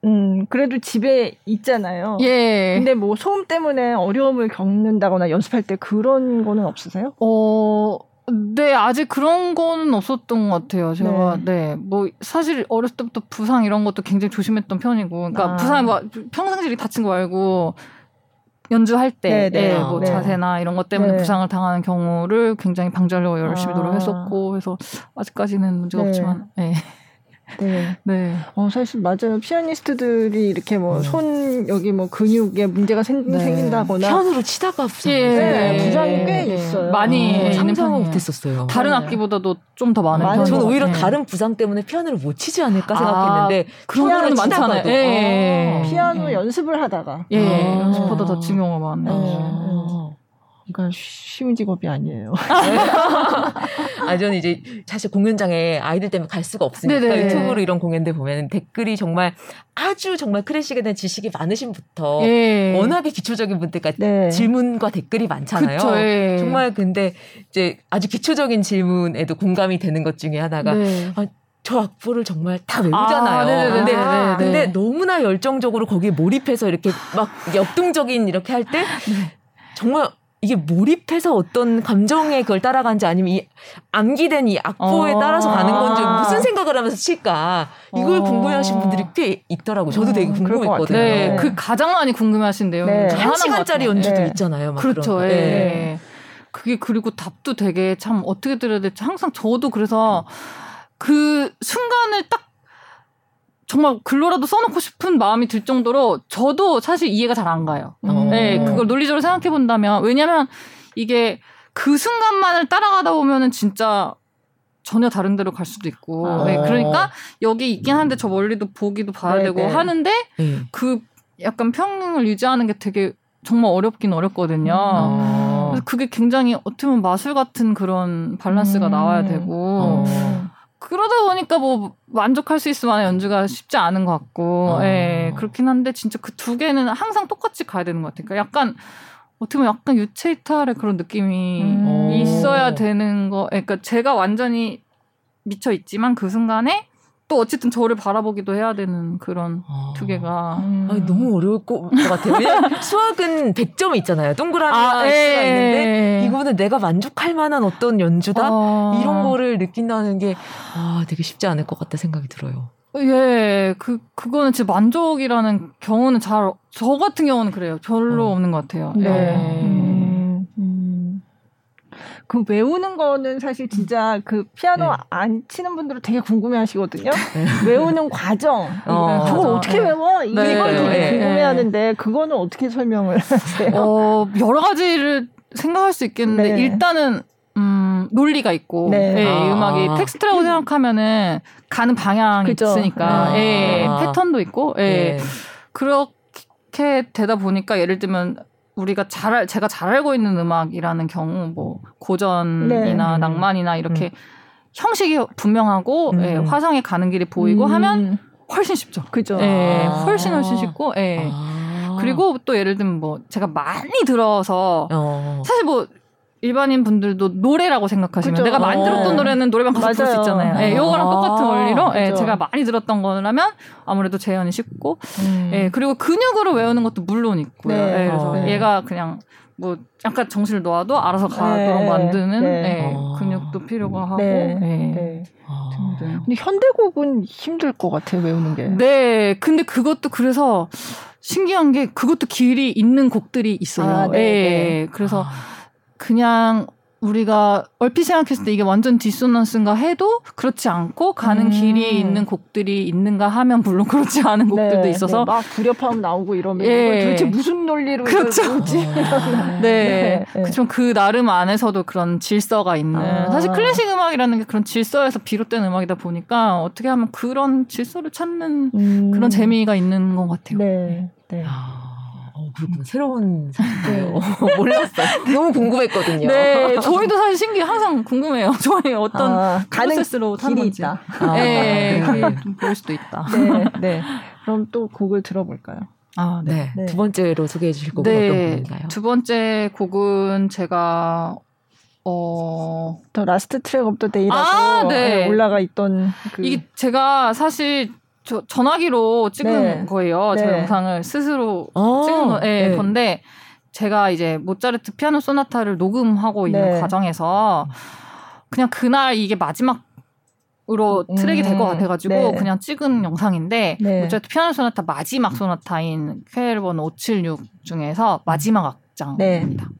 음, 그래도 집에 있잖아요. 예. 근데 뭐 소음 때문에 어려움을 겪는다거나 연습할 때 그런 거는 없으세요? 어, 네, 아직 그런 거는 없었던 것 같아요. 제가, 네. 네. 뭐, 사실 어렸을 때부터 부상 이런 것도 굉장히 조심했던 편이고. 그러니까 아. 부상, 뭐, 평상실이 다친 거 말고, 연주할 때, 네, 네. 예, 뭐 네. 자세나 이런 것 때문에 네. 부상을 당하는 경우를 굉장히 방지하려고 열심히 아. 노력했었고, 그래서 아직까지는 문제가 네. 없지만, 예. 네. 네. 어, 사실 맞아요. 피아니스트들이 이렇게 뭐손 음. 여기 뭐 근육에 문제가 생, 네. 생긴다거나 피아노로 치다가 부상. 예. 네. 부상이 꽤 네. 있어요. 많이 어, 상상을 못했었어요. 다른 네. 악기보다도 좀 더 많은 편. 저는 오히려 네. 다른 부상 때문에 피아노를 못 치지 않을까 생각했는데 아, 그런 거는 많잖아요. 예. 아, 피아노 연습을 하다가 예. 아. 연습보다 더 중요한 거 많네요. 그러니까 쉬운 직업이 아니에요. 아, 저는 이제 사실 공연장에 아이들 때문에 갈 수가 없으니까 네네. 유튜브로 이런 공연들 보면 댓글이 정말 아주 정말 클래식에 대한 지식이 많으신 부터 예. 워낙에 기초적인 분들까지 네. 질문과 댓글이 많잖아요. 그쵸, 예. 정말 근데 이제 아주 기초적인 질문에도 공감이 되는 것 중에 하나가 네. 아, 저 악보를 정말 다 외우잖아요. 아, 근데, 아, 근데 너무나 열정적으로 거기에 몰입해서 이렇게 막 역동적인 이렇게 할때 네. 정말 이게 몰입해서 어떤 감정에 그걸 따라간지 아니면 이 암기된 이 악보에 어. 따라서 가는 건지 무슨 생각을 하면서 칠까 이걸 어. 궁금해하시는 분들이 꽤 있더라고요. 저도 되게 어, 궁금했거든요. 네, 그 가장 많이 궁금해하시는데요. 네. 한 시간짜리 연주도 네. 있잖아요. 그렇죠. 예. 네. 그게 그리고 답도 되게 참 어떻게 들어야 될지 항상 저도 그래서 그 순간을 딱 정말 글로라도 써놓고 싶은 마음이 들 정도로 저도 사실 이해가 잘 안 가요. 음. 네, 그걸 논리적으로 생각해 본다면 왜냐면 이게 그 순간만을 따라가다 보면은 진짜 전혀 다른 데로 갈 수도 있고. 아. 네, 그러니까 여기 있긴 한데 저 멀리도 보기도 봐야 네, 되고 네. 하는데 네. 그 약간 평행을 유지하는 게 되게 정말 어렵긴 어렵거든요. 아. 그래서 그게 굉장히 어떻게 보면 마술 같은 그런 밸런스가 음. 나와야 되고. 어. 그러다 보니까 뭐 만족할 수 있으면 연주가 쉽지 않은 것 같고, 어. 예, 그렇긴 한데 진짜 그 두 개는 항상 똑같이 가야 되는 것 같아요. 그러니까 약간 어떻게 보면 약간 유체이탈의 그런 느낌이 음. 있어야 되는 거. 그러니까 제가 완전히 미쳐 있지만 그 순간에 또 어쨌든 저를 바라보기도 해야 되는 그런 아. 두 개가 음. 아니, 너무 어려울 것 같아요. 왜냐면 수학은 100점이 있잖아요. 동그라미 아, 예. 수가 있는데 이거는 내가 만족할 만한 어떤 연주다 아. 이런 거를 느낀다는 게 아, 되게 쉽지 않을 것 같다 생각이 들어요. 예, 그, 그거는 제 만족이라는 경우는 잘, 저 같은 경우는 그래요. 별로 어. 없는 것 같아요. 네. 예. 음, 음. 그 외우는 거는 사실 진짜 그 피아노 네. 안 치는 분들은 되게 궁금해 하시거든요. 네. 외우는 과정. 어, 그걸 어떻게 네. 외워? 이걸 네. 되게 네. 궁금해 하는데 그거는 어떻게 설명을 하세요? 어, 여러 가지를 생각할 수 있겠는데 네. 일단은 음, 논리가 있고, 네. 예, 아. 이 음악이 텍스트라고 생각하면은 가는 방향이 그죠. 있으니까, 아. 예, 패턴도 있고, 예. 네. 그렇게 되다 보니까 예를 들면 우리가 잘, 알, 제가 잘 알고 있는 음악이라는 경우, 뭐, 고전이나 네. 낭만이나 이렇게 음. 형식이 분명하고, 음. 예, 화성에 가는 길이 보이고 음. 하면 훨씬 쉽죠. 그죠. 예, 아. 훨씬 훨씬 쉽고, 예. 아. 그리고 또 예를 들면 뭐, 제가 많이 들어서, 어. 사실 뭐, 일반인 분들도 노래라고 생각하시면 그쵸? 내가 많이 들었던 어. 노래는 노래방 가서 부를 수 있잖아요. 예, 요거랑 아~ 똑같은 원리로 예, 제가 많이 들었던 거라면 아무래도 재현이 쉽고 음. 예, 그리고 근육으로 외우는 것도 물론 있고요. 네. 예, 그래서 네. 얘가 그냥 뭐 약간 정신을 놓아도 알아서 가도록 네. 만드는 네. 예, 아. 근육도 필요가 하고. 네. 예. 네. 아. 근데 현대곡은 힘들 것 같아요 외우는 게. 네, 근데 그것도 그래서 신기한 게 그것도 길이 있는 곡들이 있어요. 아, 네, 예, 그래서 아. 그냥 우리가 얼핏 생각했을 때 이게 완전 디소넌스인가 해도 그렇지 않고 가는 음. 길이 있는 곡들이 있는가 하면 물론 그렇지 않은 네, 곡들도 네, 있어서 네, 막 불협화음 나오고 이러면 예. 도대체 무슨 논리로 그렇죠. 네, 네. 네. 그렇죠. 그 나름 안에서도 그런 질서가 있는 아. 사실 클래식 음악이라는 게 그런 질서에서 비롯된 음악이다 보니까 어떻게 하면 그런 질서를 찾는 음. 그런 재미가 있는 것 같아요. 네. 네. 아. 어, 그렇군 새로운 사실이에요. 몰랐어요. 너무 궁금했거든요. 네, 저희도 사실 신기 항상 궁금해요. 저희 어떤 아, 프로세스로 길이 있다. 아, 네, 네. 좀 보일 수도 있다. 네, 네. 그럼 또 곡을 들어볼까요? 아, 네. 네. 두 번째로 소개해 주실 곡은 네, 어떤 곡인가요? 두 번째 곡은 제가 어, The Last Track of the Day라고 아, 네. 올라가 있던 그... 이게 제가 사실 저 전화기로 찍은 네. 거예요. 네. 저 영상을 스스로 아~ 찍은 거, 네, 네. 건데 제가 이제 모차르트 피아노 소나타를 녹음하고 있는 네. 과정에서 그냥 그날 이게 마지막 으로 트랙이 될것 음, 같아가지고 네. 그냥 찍은 영상인데 네. 모차르트 피아노 소나타 마지막 소나타인 퀘르번 576 중에서 마지막 악장입니다. 네.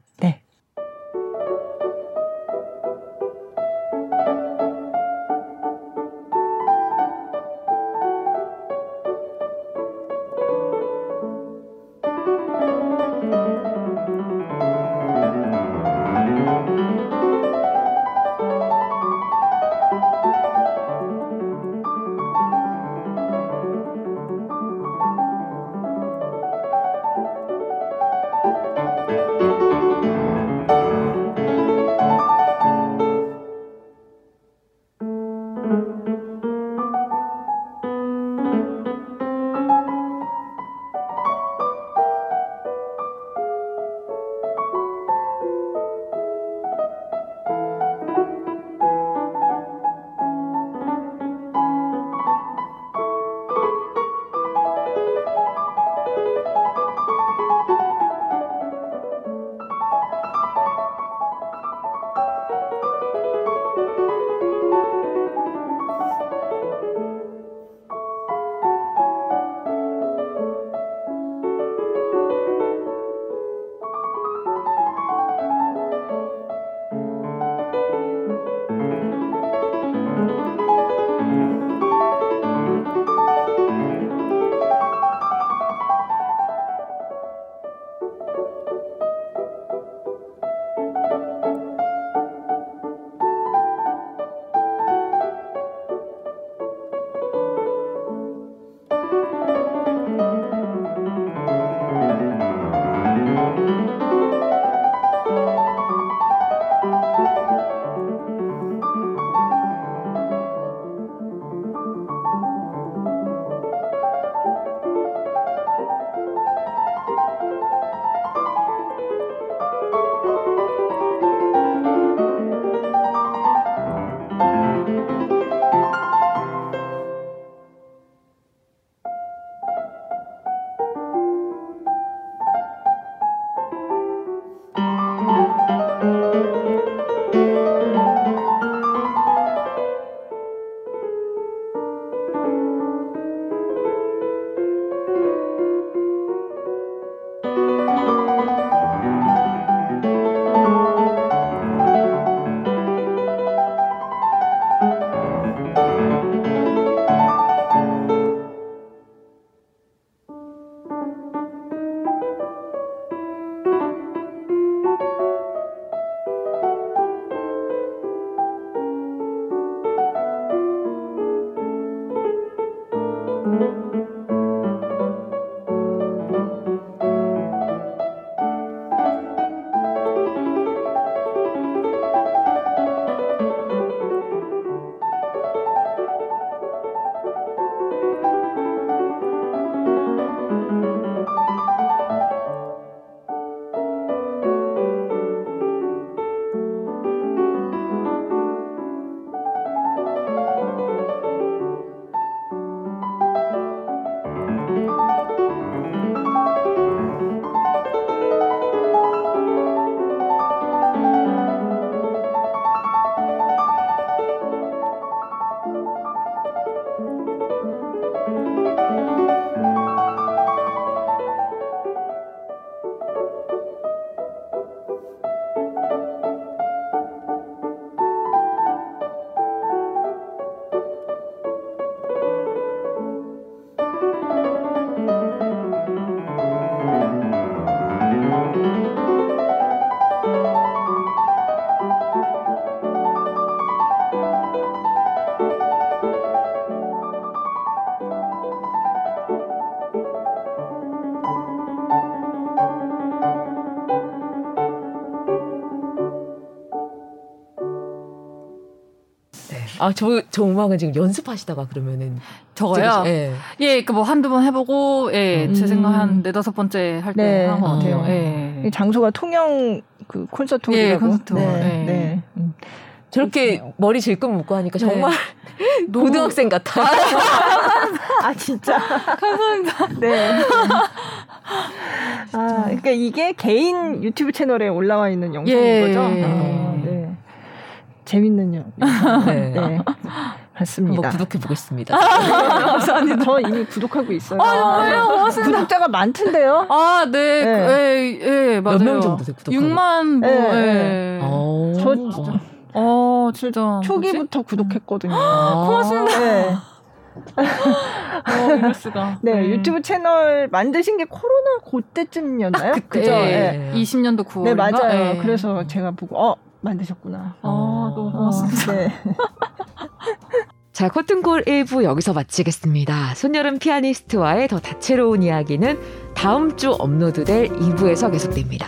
아, 저, 저 음악은 지금 연습하시다가 그러면은. 저거요? 예. 예, 그 뭐 한두 번 해보고, 예, 음. 제 생각 한 네다섯 번째 할 때 한것 네. 같아요. 어. 예. 장소가 통영 그 콘서트 홀이라고. 예, 콘서트 네. 네. 네. 음. 저렇게 그렇죠. 머리 질끈 묶고 하니까 네. 정말 네. 고등학생 같아. 아 진짜 감사합니다. 네. 아 그러니까 이게 개인 유튜브 채널에 올라와 있는 영상인 예. 거죠. 아, 네. 재밌는 영상. 네. 네. 맞습니다. 구독해 보겠습니다. 감사합니다. 저 이미 구독하고 있어요. 아, 구독자가 많던데요? 아, 네. 네. 예, 예, 맞아요. 몇 명 정도 구독 6만 뭐. 네. 예. 저 진짜 어, 진짜. 초기부터 뭐지? 구독했거든요. 아, 고맙습니다. 네. 어, 이럴 수가. 네, 네, 유튜브 채널 만드신 게 코로나 그때쯤이었나요? 그죠? 네. 네. 20년도 9월. 네, 맞아요. 네. 그래서 제가 보고, 어, 만드셨구나. 아, 너무 고맙습니다. 네. 자, 커튼콜 1부 여기서 마치겠습니다. 손여름 피아니스트와의 더 다채로운 이야기는 다음 주 업로드될 2부에서 계속됩니다.